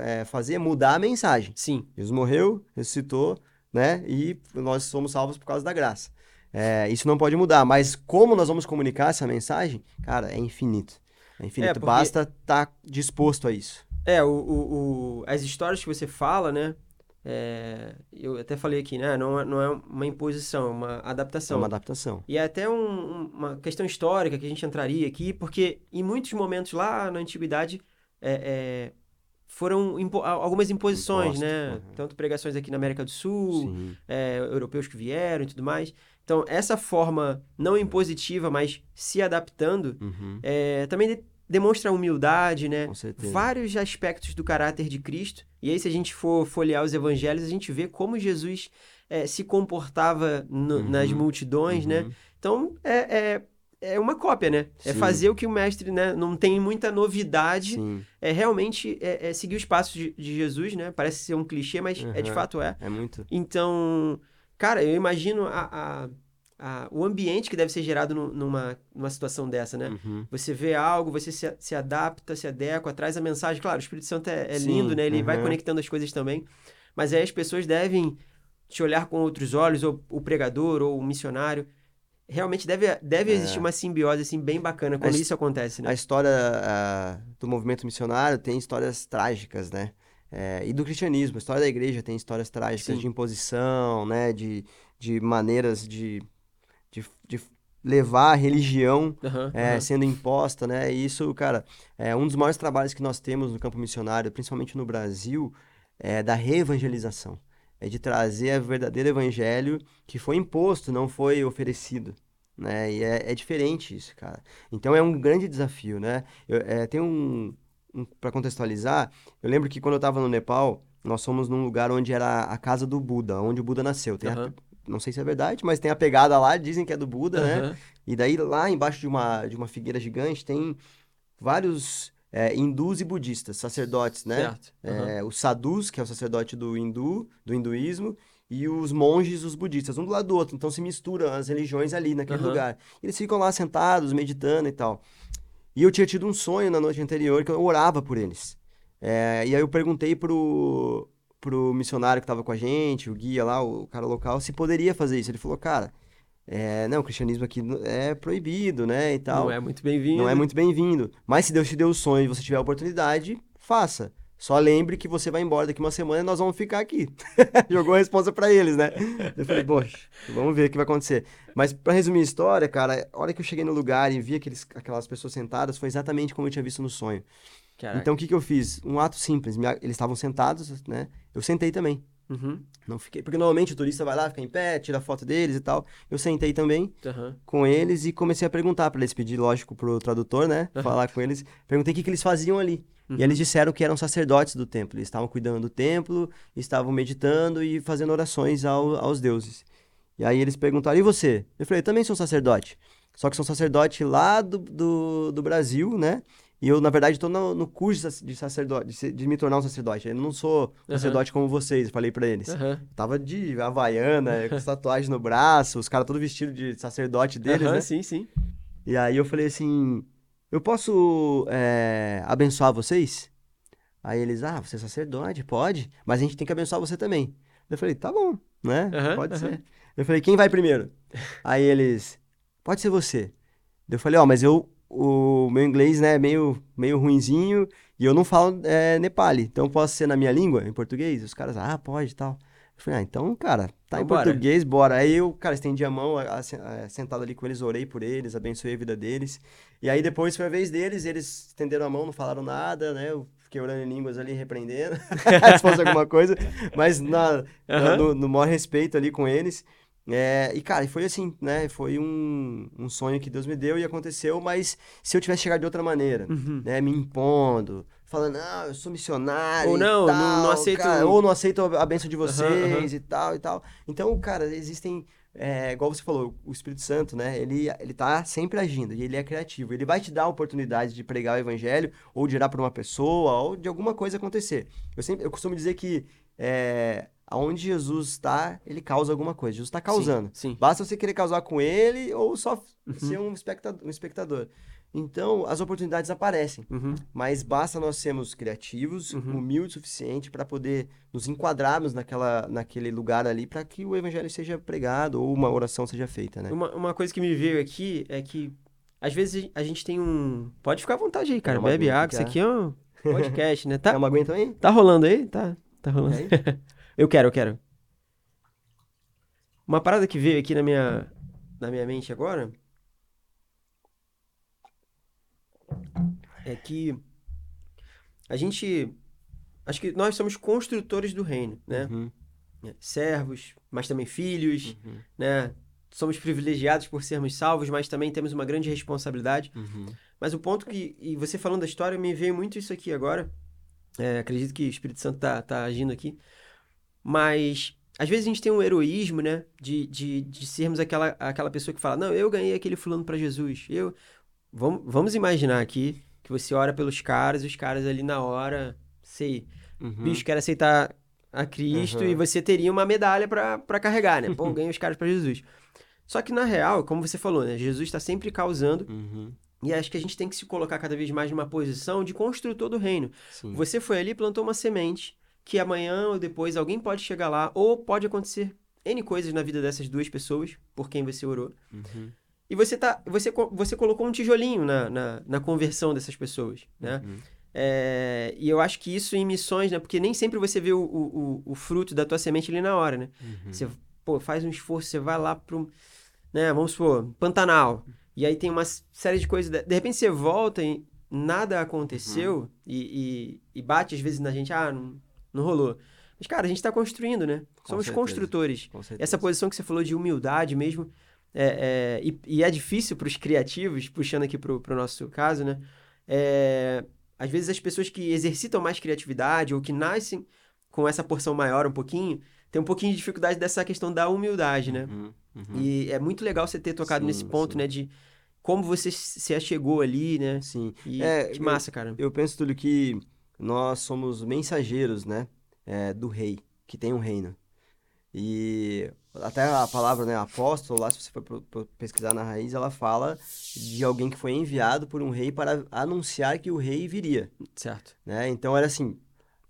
B: é, fazer é mudar a mensagem.
A: Sim.
B: Jesus morreu, ressuscitou, né? E nós somos salvos por causa da graça. É, isso não pode mudar, mas como nós vamos comunicar essa mensagem, cara, é infinito. É infinito.
A: porque-
B: Basta estar disposto a isso.
A: É, o, o, o- as histórias que você fala, né? é, eu até falei aqui, né? Não, é- não é uma imposição, é uma
B: É
A: adaptação.
B: uma adaptação.
A: E é até um- um- uma questão histórica que a gente entraria aqui, porque em muitos momentos lá na antiguidade é, é, foram impo- algumas imposições,
B: Impostos,
A: né?
B: uhum.
A: Tanto pregações aqui na América do Sul, é, europeus que vieram e tudo mais. Então, essa forma não impositiva, mas se adaptando,
B: Uhum.
A: é, também demonstra humildade, né?
B: Com certeza.
A: Vários aspectos do caráter de Cristo. E aí, se a gente for folhear os evangelhos, a gente vê como Jesus é, se comportava no-
B: Uhum.
A: nas multidões, né?
B: Uhum.
A: Então, é, é, é uma cópia, né? É
B: Sim.
A: fazer o que o mestre, né? Não tem muita novidade.
B: Sim,
A: É realmente é, é seguir os passos de, de Jesus, né? Parece ser um clichê, mas é de
B: Uhum.
A: fato é.
B: é muito.
A: Então, cara, eu imagino a, a- a- o ambiente que deve ser gerado nu- numa, numa situação dessa, né?
B: Uhum.
A: Você vê algo, você se, se adapta, se adequa, traz a mensagem. Claro, o Espírito Santo é, é
B: Sim,
A: lindo, né? Ele vai
B: uhum.
A: conectando as coisas também. Mas aí as pessoas devem te olhar com outros olhos, ou o pregador, ou o missionário. Realmente deve, deve
B: É.
A: existir uma simbiose, assim, bem bacana quando
B: A
A: isso acontece, né?
B: A história do movimento missionário tem histórias trágicas, né? É, e do cristianismo, a história da igreja tem histórias trágicas
A: Sim.
B: de imposição, né? De, de maneiras de, de, de levar a religião
A: Aham,
B: é,
A: aham.
B: sendo imposta, né? E isso, cara, é um dos maiores trabalhos que nós temos no campo missionário, principalmente no Brasil, é da reevangelização. É de trazer o verdadeiro evangelho que foi imposto, não foi oferecido, né? E é, é diferente isso, cara. Então é um grande desafio, né? Eu, é, tem um, um para contextualizar, eu lembro que quando eu estava no Nepal, nós fomos num lugar onde era a casa do Buda, onde o Buda nasceu. Tem a-
A: Aham.
B: Não sei se é verdade, mas tem a pegada lá, dizem que é do Buda, né?
A: Aham.
B: E daí lá embaixo de uma, de uma figueira gigante tem vários é, hindus e budistas, sacerdotes, né?
A: Certo. Aham.
B: É, os sadhus, que é o sacerdote do hindu, do hinduísmo, e os monges, os budistas, um do lado do outro. Então se misturam as religiões ali naquele
A: Aham.
B: lugar. Eles ficam lá sentados, meditando e tal. E eu tinha tido um sonho na noite anterior que eu orava por eles. É, e aí eu perguntei pro, pro missionário que estava com a gente, o guia lá, o cara local, se poderia fazer isso. Ele falou, cara, é, não, o cristianismo aqui é proibido, né, e tal.
A: Não é muito bem-vindo.
B: Não é muito bem-vindo. Mas se Deus te deu o sonho e você tiver a oportunidade, faça. Só lembre que você vai embora daqui uma semana e nós vamos ficar aqui. [LAUGHS] Jogou a resposta pra eles, né? Eu falei, poxa, vamos ver o que vai acontecer. Mas pra resumir a história, cara, a hora que eu cheguei no lugar e vi aqueles, aquelas pessoas sentadas, foi exatamente como eu tinha visto no sonho.
A: Caraca.
B: Então o que que eu fiz? Um ato simples. Eles estavam sentados, né? Eu sentei também.
A: Uhum.
B: Não fiquei. Porque normalmente o turista vai lá, fica em pé, tira foto deles e tal. Eu sentei também
A: Aham.
B: com eles e comecei a perguntar para eles, pedir, lógico, pro tradutor, né?
A: Aham.
B: Falar com eles. Perguntei o que, que eles faziam ali.
A: Uhum.
B: E eles disseram que eram sacerdotes do templo. Eles estavam cuidando do templo, estavam meditando e fazendo orações ao- aos deuses. E aí eles perguntaram, e você? Eu falei, eu também sou sacerdote. Só que sou sacerdote lá do, do, do Brasil, né? E eu, na verdade, estou no, no curso de sac- de sacerdote, de, de me tornar um sacerdote. Eu não sou sacerdote como vocês, eu falei para eles.
A: Aham.
B: Tava de havaiana, com [LAUGHS] tatuagem no braço, os caras todos vestidos de sacerdote deles,
A: Aham,
B: né?
A: Sim, sim.
B: E aí eu falei assim, eu posso é, abençoar vocês? Aí eles, ah, você é sacerdote, pode, mas a gente tem que abençoar você também. Eu falei, tá bom, né? Pode ser. Eu falei, quem vai primeiro? Aí eles, pode ser você. Eu falei, ó, mas eu, o meu inglês, né, é meio, meio ruinzinho e eu não falo é, Nepali, então posso ser na minha língua, em português? Os caras, ah, pode e tal. Eu falei, ah, então, cara, tá em português, bora. Aí eu, cara, estendi a mão, a- sentado ali com eles, orei por eles, abençoei a vida deles. E aí depois foi a vez deles, eles estenderam a mão, não falaram nada, né? Eu fiquei orando em línguas ali, repreendendo, [LAUGHS] se fosse alguma coisa, mas na, na-
A: Aham.
B: no, no maior respeito ali com eles. É, e, cara, foi assim, né? Foi um, um sonho que Deus me deu e aconteceu, mas se eu tivesse chegado de outra maneira,
A: Uhum.
B: né? Me impondo, falando, não, eu sou missionário
A: Ou não, não- não
B: tal,
A: aceito-
B: cara, ou não aceito a bênção de vocês
A: aham.
B: e tal e tal. Então, cara, existem, é, igual você falou, o Espírito Santo, né? Ele, ele tá sempre agindo e ele é criativo. Ele vai te dar a oportunidade de pregar o evangelho ou de orar por uma pessoa ou de alguma coisa acontecer. Eu sempre, eu costumo dizer que é, aonde Jesus está, ele causa alguma coisa. Jesus está causando.
A: Sim. sim.
B: Basta você querer causar com ele ou só
A: Uhum.
B: ser um espectador, um espectador. Então, as oportunidades aparecem,
A: Uhum.
B: mas basta nós sermos criativos,
A: Uhum.
B: humildes o suficiente para poder nos enquadrarmos naquela, naquele lugar ali para que o evangelho seja pregado ou uma oração seja feita, né?
A: Uma, uma coisa que me veio aqui é que, às vezes, a gente tem um. Pode ficar à vontade aí, cara.
B: É
A: Bebe água. Isso aqui é um podcast, né? [LAUGHS]
B: É
A: Tá,
B: uma aguinha também?
A: tá rolando aí? Tá, tá rolando.
B: Aí? [LAUGHS]
A: Eu quero, eu quero. Uma parada que veio aqui na minha, na minha mente agora é que a gente. Acho que nós somos construtores do reino, né?
B: Uhum,
A: Servos, mas também filhos,
B: uhum,
A: né? Somos privilegiados por sermos salvos, mas também temos uma grande responsabilidade.
B: uhum.
A: Mas o ponto que, e você falando da história, me veio muito isso aqui agora. É, acredito que o Espírito Santo tá, tá agindo aqui. Mas, às vezes a gente tem um heroísmo, né? De, de, de sermos aquela, aquela pessoa que fala, não, eu ganhei aquele fulano para Jesus. Eu... Vamos, vamos imaginar aqui que você ora pelos caras, e os caras ali na hora, sei,
B: Uhum.
A: bicho, quer aceitar a Cristo
B: Uhum.
A: e você teria uma medalha pra pra carregar, né? Pô, ganhei os caras para Jesus. Só que na real, como você falou, né? Jesus está sempre causando
B: Uhum.
A: e acho que a gente tem que se colocar cada vez mais numa posição de construtor do reino.
B: Sim.
A: Você foi ali e plantou uma semente que amanhã ou depois alguém pode chegar lá ou pode acontecer N coisas na vida dessas duas pessoas por quem você orou.
B: Uhum.
A: E você, tá, você, você colocou um tijolinho na, na, na conversão dessas pessoas, né?
B: Uhum.
A: É, e eu acho que isso em missões, né? Porque nem sempre você vê o, o, o- o fruto da tua semente ali na hora, né?
B: Uhum.
A: Você, pô, faz um esforço, você vai lá pro... né? Vamos supor, Pantanal. E aí tem uma série de coisas. De repente você volta e nada aconteceu
B: Uhum.
A: e, e, e bate às vezes na gente, ah, não, não rolou. Mas, cara, a gente tá construindo, né? Somos
B: certeza.
A: construtores. Essa posição que você falou de humildade mesmo, é, é, e, e é difícil para os criativos, puxando aqui pro, pro nosso caso, né? É, às vezes as pessoas que exercitam mais criatividade ou que nascem com essa porção maior um pouquinho, tem um pouquinho de dificuldade dessa questão da humildade, né?
B: Uhum, uhum.
A: E é muito legal você ter tocado
B: Sim,
A: nesse ponto,
B: sim.
A: né? De como você se achegou ali, né?
B: Sim.
A: E
B: É,
A: que
B: eu-
A: massa, cara.
B: Eu penso, Túlio, que nós somos mensageiros, né? é, do rei, que tem um reino. E até a palavra, né, apóstolo, lá, se você for pesquisar na raiz, ela fala de alguém que foi enviado por um rei para anunciar que o rei viria,
A: Certo.
B: né? Então era assim,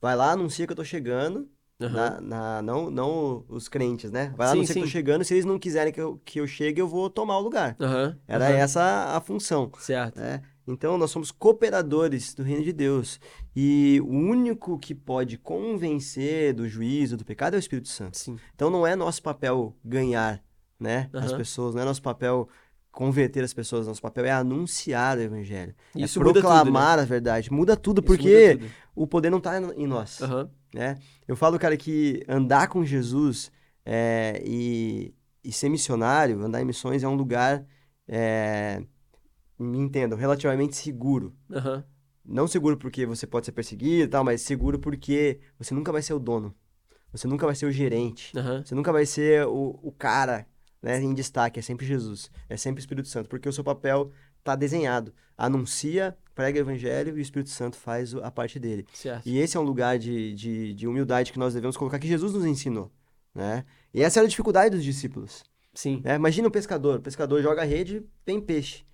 B: vai lá, anuncia que eu tô chegando,
A: Aham.
B: na, na- não, não os crentes, né? Vai lá,
A: Sim,
B: anuncia que eu tô chegando, se eles não quiserem que eu, que eu chegue, eu vou tomar o lugar.
A: Aham.
B: Era
A: aham.
B: essa a função.
A: Certo.
B: né? Então, nós somos cooperadores do reino de Deus. E o único que pode convencer do juízo, do pecado, é o Espírito Santo.
A: Sim.
B: Então, não é nosso papel ganhar né, as
A: Aham.
B: pessoas, não é nosso papel converter as pessoas, nosso papel é anunciar o evangelho.
A: Isso
B: é
A: muda tudo, né?
B: proclamar a verdade. Muda tudo, porque
A: muda tudo.
B: o poder não está em nós
A: Aham.
B: né? Eu falo, cara, que andar com Jesus é, e, e ser missionário, andar em missões é um lugar, é, me entendam, relativamente seguro.
A: Aham.
B: Não seguro porque você pode ser perseguido e tal, mas seguro porque você nunca vai ser o dono. Você nunca vai ser o gerente.
A: Aham.
B: Você nunca vai ser o, o cara né, em destaque. É sempre Jesus. É sempre o Espírito Santo. Porque o seu papel está desenhado. Anuncia, prega o evangelho e o Espírito Santo faz a parte dele.
A: Certo.
B: E esse é um lugar de, de, de humildade que nós devemos colocar, que Jesus nos ensinou, né? E essa era a dificuldade dos discípulos,
A: Sim.
B: né? Imagina o pescador, o pescador joga a rede, vem peixe.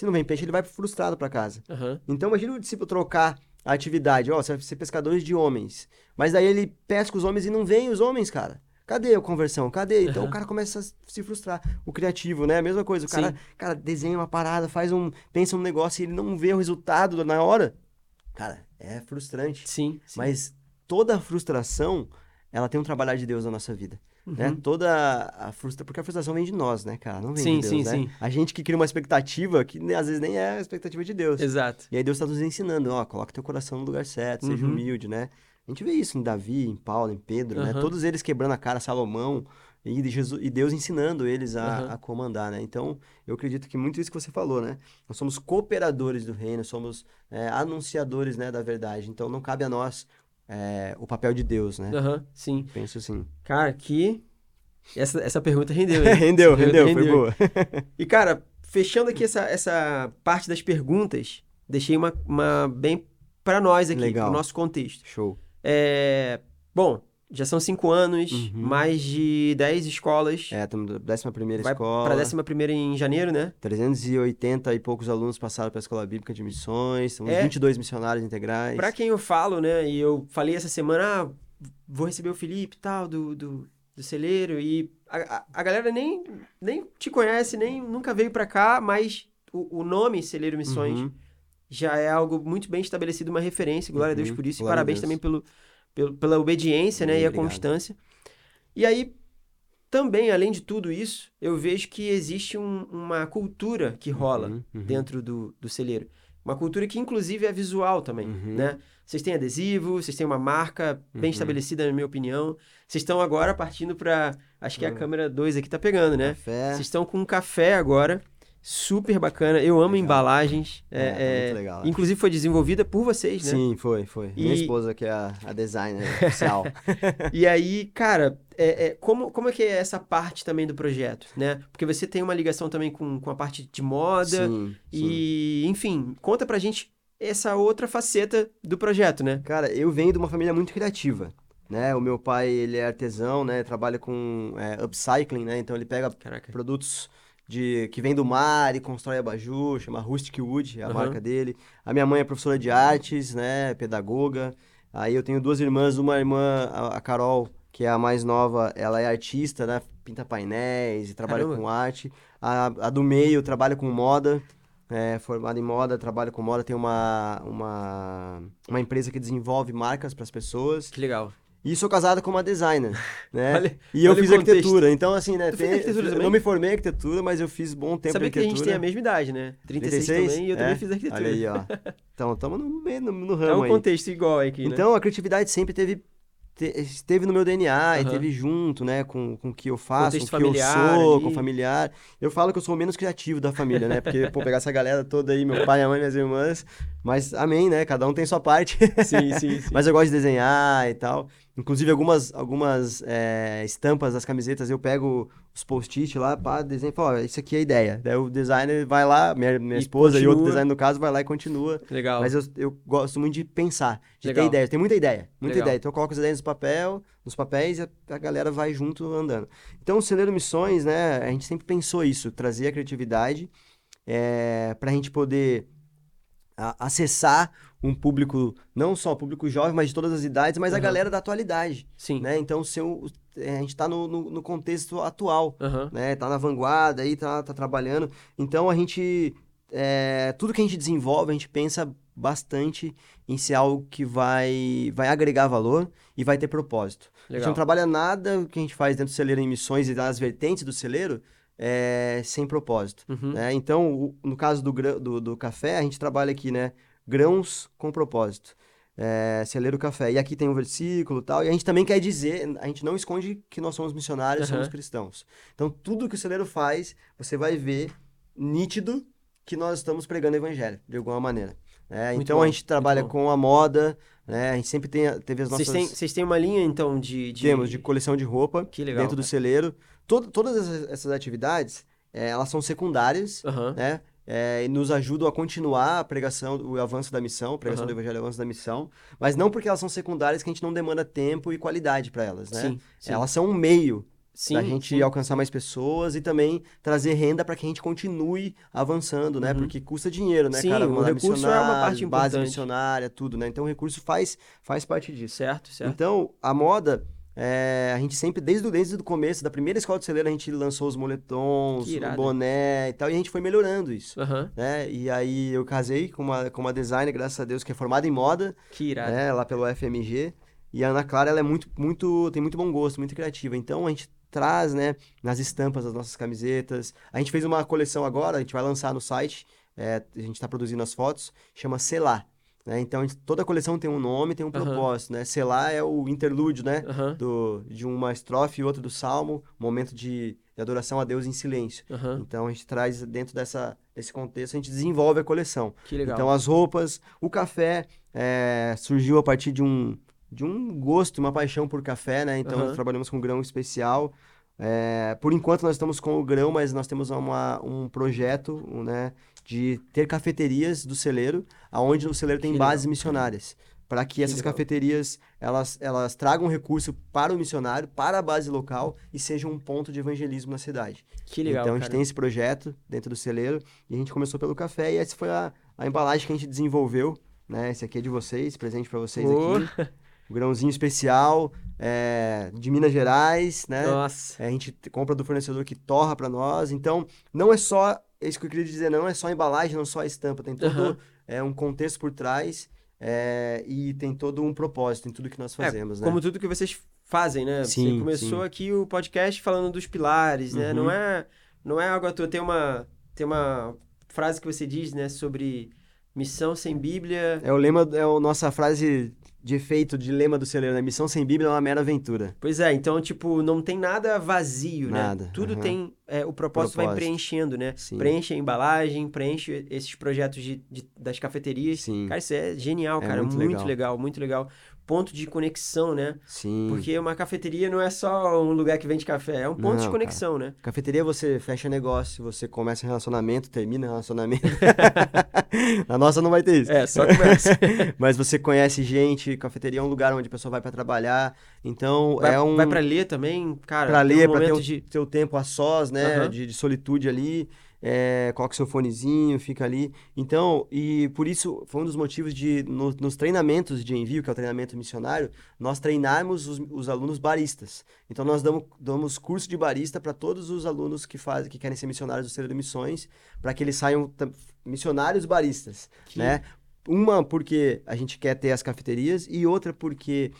B: Se não vem peixe, ele vai frustrado para casa.
A: Aham.
B: Então imagina o discípulo trocar a atividade, ó, você vai ser pescadores de homens. Mas daí ele pesca os homens e não vem os homens, cara. Cadê a conversão? Cadê? Então o
A: Aham.
B: cara começa a se frustrar. O criativo, né? A mesma coisa. O cara,
A: Sim.
B: cara desenha uma parada, faz um, pensa um negócio e ele não vê o resultado na hora. Cara, é frustrante.
A: Sim. sim.
B: Mas toda frustração, ela tem um trabalhar de Deus na nossa vida, né?
A: Uhum.
B: Toda a frustração, porque a frustração vem de nós, né, cara? Não vem
A: Sim,
B: de Deus,
A: sim,
B: né?
A: sim.
B: A gente que cria uma expectativa que né, às vezes nem é a expectativa de Deus.
A: Exato.
B: E aí Deus está nos ensinando, ó, coloca teu coração no lugar certo, seja
A: Uhum.
B: humilde, né? A gente vê isso em Davi, em Paulo, em Pedro, né?
A: Aham.
B: Todos eles quebrando a cara, Salomão, e, Jesus, e Deus ensinando eles a,
A: Aham.
B: a comandar, né? Então, eu acredito que muito isso que você falou, né? Nós somos cooperadores do reino, somos é, anunciadores, né, da verdade. Então, não cabe a nós é, o papel de Deus, né?
A: Aham. Sim.
B: Penso assim.
A: Cara, que. Essa, essa pergunta rendeu, hein? [LAUGHS]
B: rendeu,
A: pergunta
B: rendeu, foi boa.
A: E, cara, fechando aqui essa, essa parte das perguntas, deixei uma, uma bem pra nós aqui,
B: Legal.
A: pro nosso contexto.
B: Show.
A: É, bom, já são cinco anos,
B: Uhum.
A: mais de 10 escolas.
B: É, estamos na 11 primeira
A: Vai
B: escola.
A: pra décima primeira em janeiro, né?
B: 380 e poucos alunos passaram pela Escola Bíblica de Missões, temos
A: É.
B: 22 missionários integrais.
A: Pra quem eu falo, né? E eu falei essa semana, ah, vou receber o Felipe e tal, do, do, do celeiro. E a, a, a galera nem, nem te conhece, nem nunca veio pra cá, mas o, o nome Celeiro Missões
B: Uhum.
A: já é algo muito bem estabelecido, uma referência. Glória a Deus
B: Uhum.
A: por isso. E
B: Glória a
A: parabéns também pelo, pela obediência, né?
B: Amém,
A: E a constância. E aí, também, além de tudo isso, eu vejo que existe um- uma cultura que rola
B: Uhum, uhum.
A: dentro do, do celeiro. Uma cultura que, inclusive, é visual também,
B: Uhum.
A: né? Vocês têm adesivo, vocês têm uma marca bem
B: Uhum.
A: estabelecida, na minha opinião. Vocês estão agora partindo para Acho que a
B: Uhum.
A: câmera 2 aqui tá pegando, né?
B: Café.
A: Vocês estão com um café agora. Super bacana. Eu amo
B: Legal.
A: embalagens.
B: É,
A: É,
B: tá
A: é,
B: muito legal?
A: Inclusive foi desenvolvida por vocês, né?
B: Sim, foi, foi. Minha
A: E-
B: esposa que é a, a designer [LAUGHS] oficial.
A: E aí, cara, é, é, como, como é que é essa parte também do projeto, né? Porque você tem uma ligação também com, com a parte de moda.
B: sim, sim.
A: E, enfim, conta pra gente essa outra faceta do projeto, né?
B: Cara, eu venho de uma família muito criativa, né? O meu pai, ele é artesão, né? Trabalha com é, upcycling, né? Então ele pega
A: Caraca.
B: produtos de que vem do mar e constrói abajur, chama Rustic Wood, é a
A: Aham.
B: marca dele. A minha mãe é professora de artes, né? Pedagoga. Aí eu tenho duas irmãs, uma irmã, a a Carol, que é a mais nova, ela é artista, né? Pinta painéis e trabalha
A: Caramba.
B: com arte. A, a do meio trabalha com moda, é formada em moda, trabalha com moda, tem uma, uma, uma empresa que desenvolve marcas para as pessoas.
A: Que legal.
B: E sou casado com uma designer, [LAUGHS] né?
A: Olha-
B: e eu fiz
A: contexto.
B: arquitetura. Então, assim, né?
A: Fez arquitetura
B: eu
A: também?
B: não me formei em arquitetura, mas eu fiz bom tempo
A: Sabia
B: de
A: que a gente
B: arquitetura.
A: tem a mesma idade, né? 36, também e eu também
B: É?
A: fiz arquitetura.
B: Olha aí, ó. [LAUGHS] Então, estamos no, no, no
A: É
B: ramo
A: um
B: aí.
A: contexto igual aqui, né?
B: Então, a criatividade sempre teve te- esteve no meu DNA e
A: Aham.
B: teve junto, né, com, com o que eu faço,
A: Contexto
B: com o que eu sou,
A: ali.
B: com o familiar. Eu falo que eu sou o menos criativo da família, né? Porque, pô, pegar essa galera toda aí, meu pai, minha mãe, minhas irmãs. Mas, amém, né? Cada um tem sua parte.
A: Sim, sim, [LAUGHS] sim.
B: Mas eu gosto de desenhar e tal. Inclusive, algumas, algumas é, estampas das camisetas, eu pego os post-it lá, pá, desenho e falo, ó, isso aqui é a ideia. Daí o designer vai lá, minha, minha
A: E
B: esposa e outro
A: continua.
B: designer, no caso, vai lá e continua.
A: Legal.
B: Mas eu, eu gosto muito de pensar, de
A: Legal.
B: ter ideia. Tem muita ideia, muita
A: Legal.
B: ideia. Então eu coloco as ideias no papel, nos papéis e a, a galera vai junto andando. Então o Celeiro Missões, né, a gente sempre pensou isso, trazer a criatividade é, para a gente poder a- acessar um público, não só público jovem, mas de todas as idades, mas a
A: Aham.
B: galera da atualidade,
A: Sim.
B: né? Então ser o- é, a gente está no, no, no contexto atual,
A: Aham.
B: né? Tá na vanguarda aí, tá, tá trabalhando. Então a gente. é, tudo que a gente desenvolve, a gente pensa bastante em ser algo que vai, vai agregar valor e vai ter propósito. A gente
A: Legal.
B: não trabalha nada que a gente faz dentro do celeiro em missões e das vertentes do celeiro é, sem propósito.
A: Uhum.
B: né? Então, o- no caso do, do, do café, a gente trabalha aqui, né? Grãos com propósito. É, celeiro café. E aqui tem um versículo e tal. E a gente também quer dizer, a gente não esconde que nós somos missionários,
A: Aham.
B: somos cristãos. Então, tudo que o celeiro faz, você vai ver nítido que nós estamos pregando o evangelho, de alguma maneira. É, então,
A: bom,
B: a gente trabalha com a moda, né? A gente sempre tem, teve as
A: Vocês
B: nossas...
A: têm, vocês têm uma linha, então, de... de...
B: Temos de coleção de roupa
A: Que legal,
B: dentro do
A: cara.
B: celeiro. Todo- todas essas, atividades, eh, elas são secundárias,
A: Aham.
B: né? É, e nos ajudam a continuar a pregação, o avanço da missão, a pregação
A: Aham.
B: do evangelho, o avanço da missão, mas não porque elas são secundárias que a gente não demanda tempo e qualidade para elas, né?
A: Sim, sim.
B: Elas são um meio
A: Sim,
B: da gente
A: sim.
B: alcançar mais pessoas e também trazer renda para que a gente continue avançando, né?
A: Uhum.
B: Porque custa dinheiro, né,
A: Sim,
B: cara?
A: o recurso é uma parte
B: Base
A: importante.
B: missionária, tudo, né? Então o recurso faz, faz parte disso.
A: Certo, certo.
B: Então, a moda, é, a gente sempre, desde, o- desde o começo, da primeira escola de celeiro, a gente lançou os moletons, o boné e tal, e a gente foi melhorando isso,
A: Aham.
B: né? E aí eu casei com uma, com uma designer, graças a Deus, que é formada em moda,
A: Que irado.
B: né? Lá pelo FMG. E a Ana Clara, ela é muito, muito, tem muito bom gosto, muito criativa. Então, a gente traz, né, nas estampas das nossas camisetas. A gente fez uma coleção agora, a gente vai lançar no site, é, a gente está produzindo as fotos, chama Selar. Né? Então, a gente- toda a coleção tem um nome, tem um
A: Aham.
B: propósito, né? Selar é o interlúdio, né?
A: Aham.
B: Do, de uma estrofe e outra do salmo, momento de, de adoração a Deus em silêncio.
A: Aham.
B: Então, a gente traz dentro dessa, desse contexto, a gente desenvolve a coleção.
A: Que legal.
B: Então, as roupas, o café é, surgiu a partir de um, de um gosto, uma paixão por café, né? Então, nós trabalhamos com grão especial. É, por enquanto, nós estamos com o grão, mas nós temos uma, um projeto, né, de ter cafeterias do celeiro, aonde o celeiro tem
A: Que
B: bases
A: legal.
B: missionárias. Para que essas
A: legal.
B: cafeterias, elas, elas tragam recurso para o missionário, para a base local e sejam um ponto de evangelismo na cidade.
A: que legal,
B: Então a gente
A: cara.
B: tem esse projeto dentro do celeiro e a gente começou pelo café e essa foi a, a embalagem que a gente desenvolveu, né? Esse aqui é de vocês, presente para vocês aqui. [LAUGHS] O grãozinho especial é, de Minas Gerais, né?
A: Nossa.
B: É, A gente compra do fornecedor que torra para nós. Então, não é só, é isso que eu queria dizer, não é só a embalagem, não só a estampa, tem todo
A: Aham.
B: é, um contexto por trás é, e tem todo um propósito em tudo que nós fazemos, né?
A: Como tudo que vocês fazem, né? Você
B: Sim,
A: começou
B: sim.
A: aqui o podcast falando dos pilares, né? Não
B: Uhum.
A: é, não é algo à toa. Tem uma, tem uma frase que você diz, né? Sobre missão sem Bíblia.
B: É o lema, é a nossa frase de efeito, de lema do celeiro, né? Missão sem Bíblia é uma mera aventura.
A: Pois é, então, tipo, não tem nada vazio,
B: Nada,
A: né? Tudo
B: aham.
A: tem. é, o propósito, vai
B: Propósito.
A: preenchendo, né?
B: Sim.
A: Preenche a embalagem, preenche esses projetos de, de- das cafeterias.
B: Sim.
A: Cara, isso é genial,
B: É
A: cara.
B: muito
A: muito
B: legal.
A: legal, muito legal. Ponto de conexão, né?
B: Sim.
A: Porque uma cafeteria não é só um lugar que vende café, é um ponto de
B: Não,
A: conexão, né?
B: Cafeteria você fecha negócio, você começa relacionamento, termina relacionamento. [LAUGHS] Na nossa não vai ter isso.
A: É, só começa. [LAUGHS]
B: Mas você conhece gente, cafeteria é um lugar onde a pessoa vai pra trabalhar. Então
A: Vai,
B: é um
A: vai pra ler também, cara.
B: pra ler,
A: um
B: pra ter o
A: de...
B: teu tempo a sós, né?
A: Aham.
B: De, de solitude ali. É, coloca seu fonezinho, fica ali. Então, e por isso foi um dos motivos de, no- nos treinamentos de envio, que é o treinamento missionário, nós treinarmos os, os alunos baristas. Então, nós damos, damos curso de barista para todos os alunos que fazem, que querem ser missionários do Celeiro Missões, para que eles saiam missionários baristas,
A: Que-
B: né? Uma porque a gente quer ter as cafeterias e outra porque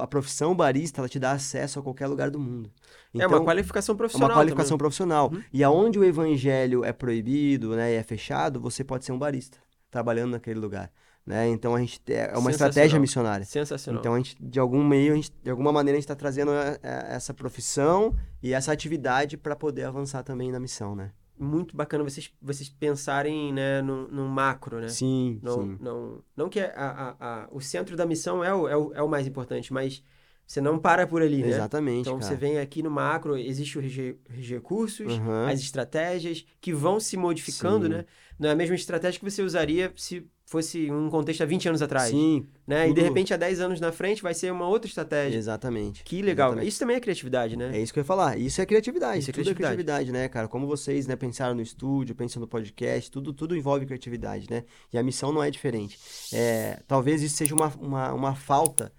B: a profissão barista, ela te dá acesso a qualquer lugar do mundo.
A: é uma qualificação
B: É
A: profissional.
B: uma qualificação
A: também.
B: profissional.
A: Uhum.
B: E aonde o evangelho é proibido, né, e é fechado, você pode ser um barista, trabalhando naquele lugar, né? Então a gente é uma estratégia missionária.
A: Sensacional.
B: Então a gente, de algum meio, a gente, de alguma maneira a gente está trazendo é, é, essa profissão e essa atividade para poder avançar também na missão, né?
A: Muito bacana vocês, vocês pensarem né, no, no macro, né?
B: Sim,
A: Não,
B: sim.
A: não, não que a, a, a- o centro da missão é o, é, o, é o mais importante, mas você não para por ali, né?
B: Exatamente,
A: Então
B: cara.
A: você vem aqui no macro, existem os recursos,
B: Aham.
A: as estratégias que vão se modificando,
B: Sim.
A: né? Não é a mesma estratégia que você usaria se fosse um contexto há 20 anos atrás,
B: Sim,
A: né? E de repente há 10 anos na frente vai ser uma outra estratégia.
B: exatamente.
A: Que legal.
B: Exatamente.
A: Isso também é criatividade, né?
B: É isso que eu ia falar. Isso é criatividade.
A: Isso é
B: tudo
A: criatividade.
B: é criatividade, né, cara? Como vocês, né, pensaram no estúdio, pensam no podcast, tudo, tudo envolve criatividade, né? E a missão não é diferente. É, talvez isso seja uma, uma, uma falta,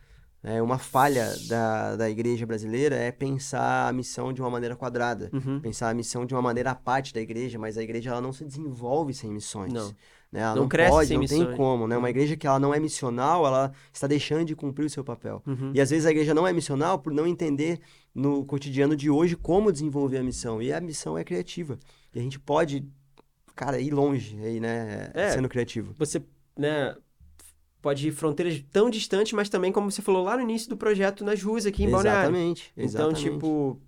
B: né, uma falha da, da igreja brasileira, é pensar a missão de uma maneira quadrada.
A: Uhum.
B: Pensar a missão de uma maneira à parte da igreja, mas a igreja ela não se desenvolve sem missões.
A: Não.
B: Né? Ela
A: Não
B: não,
A: cresce
B: pode, não
A: missões.
B: tem como, né? Uma igreja que ela não é missional, ela está deixando de cumprir o seu papel.
A: Uhum.
B: E às vezes a igreja não é missional por não entender no cotidiano de hoje como desenvolver a missão. E a missão é criativa. E a gente pode, cara, ir longe aí, né?
A: É.
B: Sendo criativo.
A: Você, né, pode ir fronteiras tão distantes, mas também, como você falou lá no início do projeto, nas ruas aqui em Balneário.
B: Exatamente.
A: Então, tipo,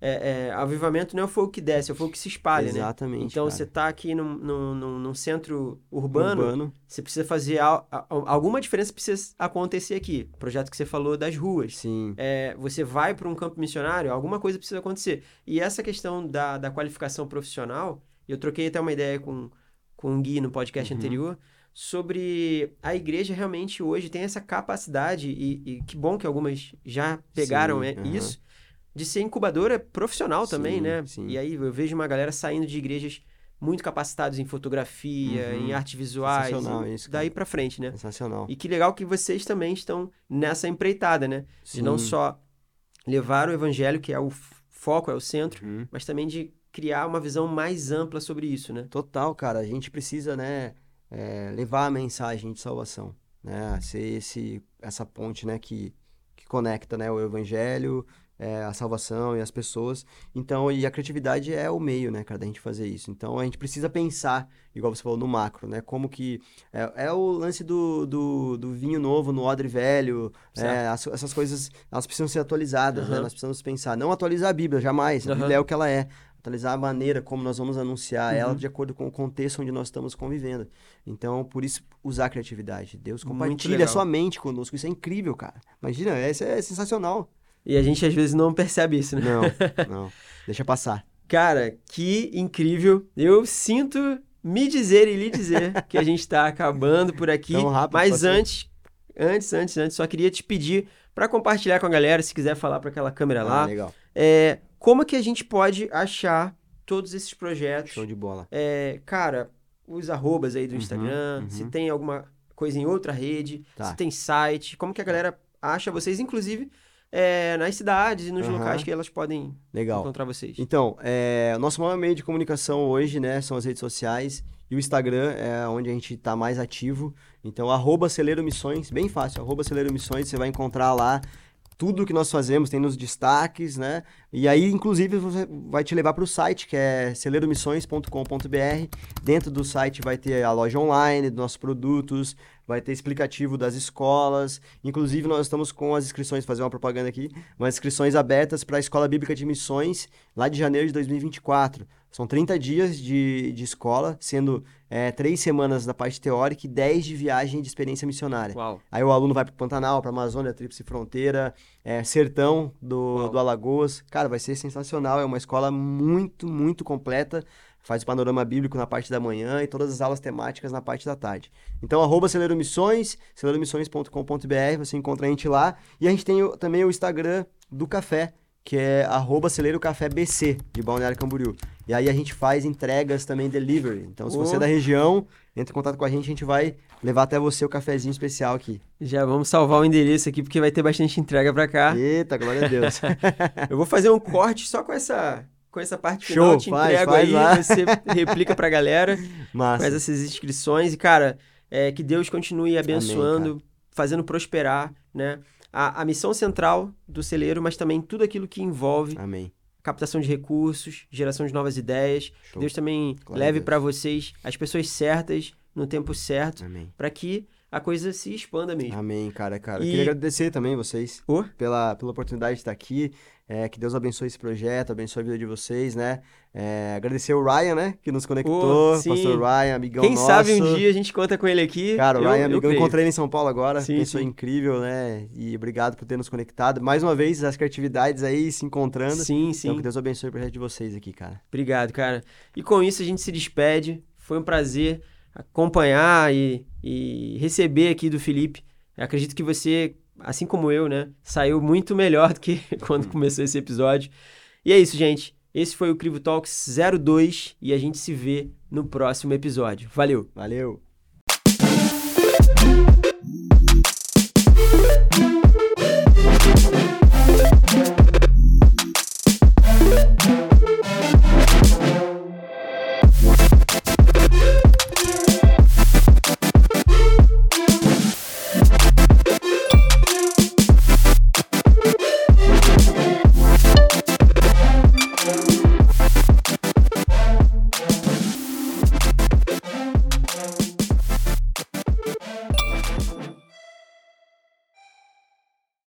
A: é, é, avivamento não é o fogo que desce, é o fogo que se espalha, né?
B: Exatamente.
A: Então,
B: cara.
A: você tá aqui num, num, num- centro urbano,
B: Urbano.
A: você precisa fazer... al- a- alguma diferença precisa acontecer aqui. O projeto que você falou das ruas.
B: Sim.
A: É, você vai para um campo missionário, alguma coisa precisa acontecer. E essa questão da, da qualificação profissional, eu troquei até uma ideia com, com o Gui no podcast
B: Uhum.
A: anterior, sobre a igreja realmente hoje tem essa capacidade, e, e que bom que algumas já pegaram
B: Sim,
A: é,
B: aham.
A: De ser incubadora profissional também,
B: Sim,
A: né?
B: sim.
A: E aí eu vejo uma galera saindo de igrejas muito capacitados em fotografia,
B: Uhum.
A: em artes visuais,
B: Sensacional
A: e
B: isso,
A: daí pra frente, né?
B: Sensacional.
A: E que legal que vocês também estão nessa empreitada, né? De não
B: Sim.
A: só levar o evangelho, que é o foco, é o centro,
B: Uhum.
A: mas também de criar uma visão mais ampla sobre isso, né?
B: Total, cara. A gente precisa, né, é, levar a mensagem de salvação, né? Ser esse, essa ponte, né, que, que conecta, né, o evangelho, é, a salvação e as pessoas. Então, e a criatividade é o meio, né, cara, da gente fazer isso. Então, a gente precisa pensar, igual você falou, no macro, né? Como que... É, é o lance do, do, do vinho novo no odre velho. é, as- essas coisas, elas precisam ser atualizadas, né?
A: Aham.
B: Nós precisamos pensar. Não atualizar a Bíblia, jamais. A
A: Aham.
B: Bíblia é o que ela é atualizar a maneira como nós vamos anunciar ela
A: Uhum.
B: de acordo com o contexto onde nós estamos convivendo. Então, por isso, usar a criatividade. Deus compartilha a sua mente conosco. Isso é incrível, cara. Imagina, isso é sensacional.
A: E a gente às vezes não percebe isso, né?
B: Não, [LAUGHS] não. Deixa passar.
A: Cara, que incrível. Eu sinto me dizer e lhe dizer que a gente está acabando por aqui.
B: Tão rápido
A: mas antes, antes, antes, antes, só queria te pedir para compartilhar com a galera, se quiser falar para aquela câmera
B: Ah,
A: lá,
B: legal.
A: é, como que a gente pode achar todos esses projetos
B: Show de bola.
A: É, cara, os arrobas aí do
B: Uhum,
A: Instagram,
B: uhum.
A: se tem alguma coisa em outra rede,
B: Tá.
A: se tem site, como que a galera acha vocês, inclusive é, nas cidades e nos
B: Aham.
A: locais que elas podem
B: Legal.
A: encontrar vocês.
B: Então, é, o nosso maior meio de comunicação hoje, né, são as redes sociais e o Instagram é onde a gente está mais ativo. Então, arroba Celeiro Missões, bem fácil, arroba Celeiro Missões, você vai encontrar lá tudo que nós fazemos, tem nos destaques, né? E aí, inclusive, você vai te levar para o site, que é celeiromissões.com.br. Dentro do site vai ter a loja online dos nossos produtos, vai ter explicativo das escolas. Inclusive, nós estamos com as inscrições, fazer uma propaganda aqui, umas inscrições abertas para a Escola Bíblica de Missões, lá de janeiro de 2024. São 30 dias de, de escola, sendo é, três semanas da parte teórica e 10 de viagem de experiência missionária.
A: Uau.
B: Aí o aluno vai para o Pantanal, para a Amazônia, Tríplice Fronteira, é, Sertão do,
A: Uau.
B: do Alagoas. Cara, vai ser sensacional. É uma escola muito, muito completa. Faz o panorama bíblico na parte da manhã e todas as aulas temáticas na parte da tarde. Então, arroba Celeiro Missões, celeiromissões.com.br, você encontra a gente lá. E a gente tem o- também o Instagram do café, que é arroba Celeiro Café BC, de Balneário Camboriú. E aí a gente faz entregas também delivery. Então, se você é
A: Oh.
B: da região, entre em contato com a gente, a gente vai levar até você o cafezinho especial aqui.
A: Já vamos salvar o endereço aqui, porque vai ter bastante entrega pra cá.
B: Eita, glória a Deus. [LAUGHS]
A: Eu vou fazer um corte só com essa, com essa parte final,
B: Show,
A: eu te
B: faz,
A: entrego
B: faz
A: aí,
B: lá.
A: você replica pra galera, [LAUGHS]
B: Massa.
A: faz essas inscrições e, cara, é, que Deus continue abençoando, fazendo prosperar, né? a, a missão central do celeiro, mas também tudo aquilo que envolve
B: Amém.
A: captação de recursos, geração de novas ideias.
B: Show.
A: Deus também
B: a
A: leve para vocês as pessoas certas no tempo certo,
B: Amém.
A: para que a coisa se expanda mesmo.
B: Amém, cara, cara.
A: E-
B: Queria agradecer também vocês
A: Ô,
B: pela, pela oportunidade de estar aqui. É, que Deus abençoe esse projeto, abençoe a vida de vocês, né? É, agradecer o Ryan, né? Que nos conectou.
A: sim.
B: Pastor Ryan, amigão
A: quem
B: nosso.
A: sabe um dia a gente conta com ele aqui.
B: Cara, o
A: eu,
B: Ryan,
A: eu
B: amigão,
A: creio.
B: encontrei ele em São Paulo agora.
A: Sim,
B: pessoa
A: sim.
B: incrível, né? E obrigado por ter nos conectado. Mais uma vez, as criatividades aí se encontrando.
A: Sim, sim.
B: Então, que Deus abençoe o projeto de vocês aqui, cara.
A: Obrigado, cara. E com isso a gente se despede. Foi um prazer acompanhar e, e receber aqui do Felipe. Eu acredito que você, assim como eu, né, saiu muito melhor do que [LAUGHS] quando começou esse episódio. E é isso, gente. Esse foi o Crivo Talks 02 e a gente se vê no próximo episódio. Valeu!
B: Valeu!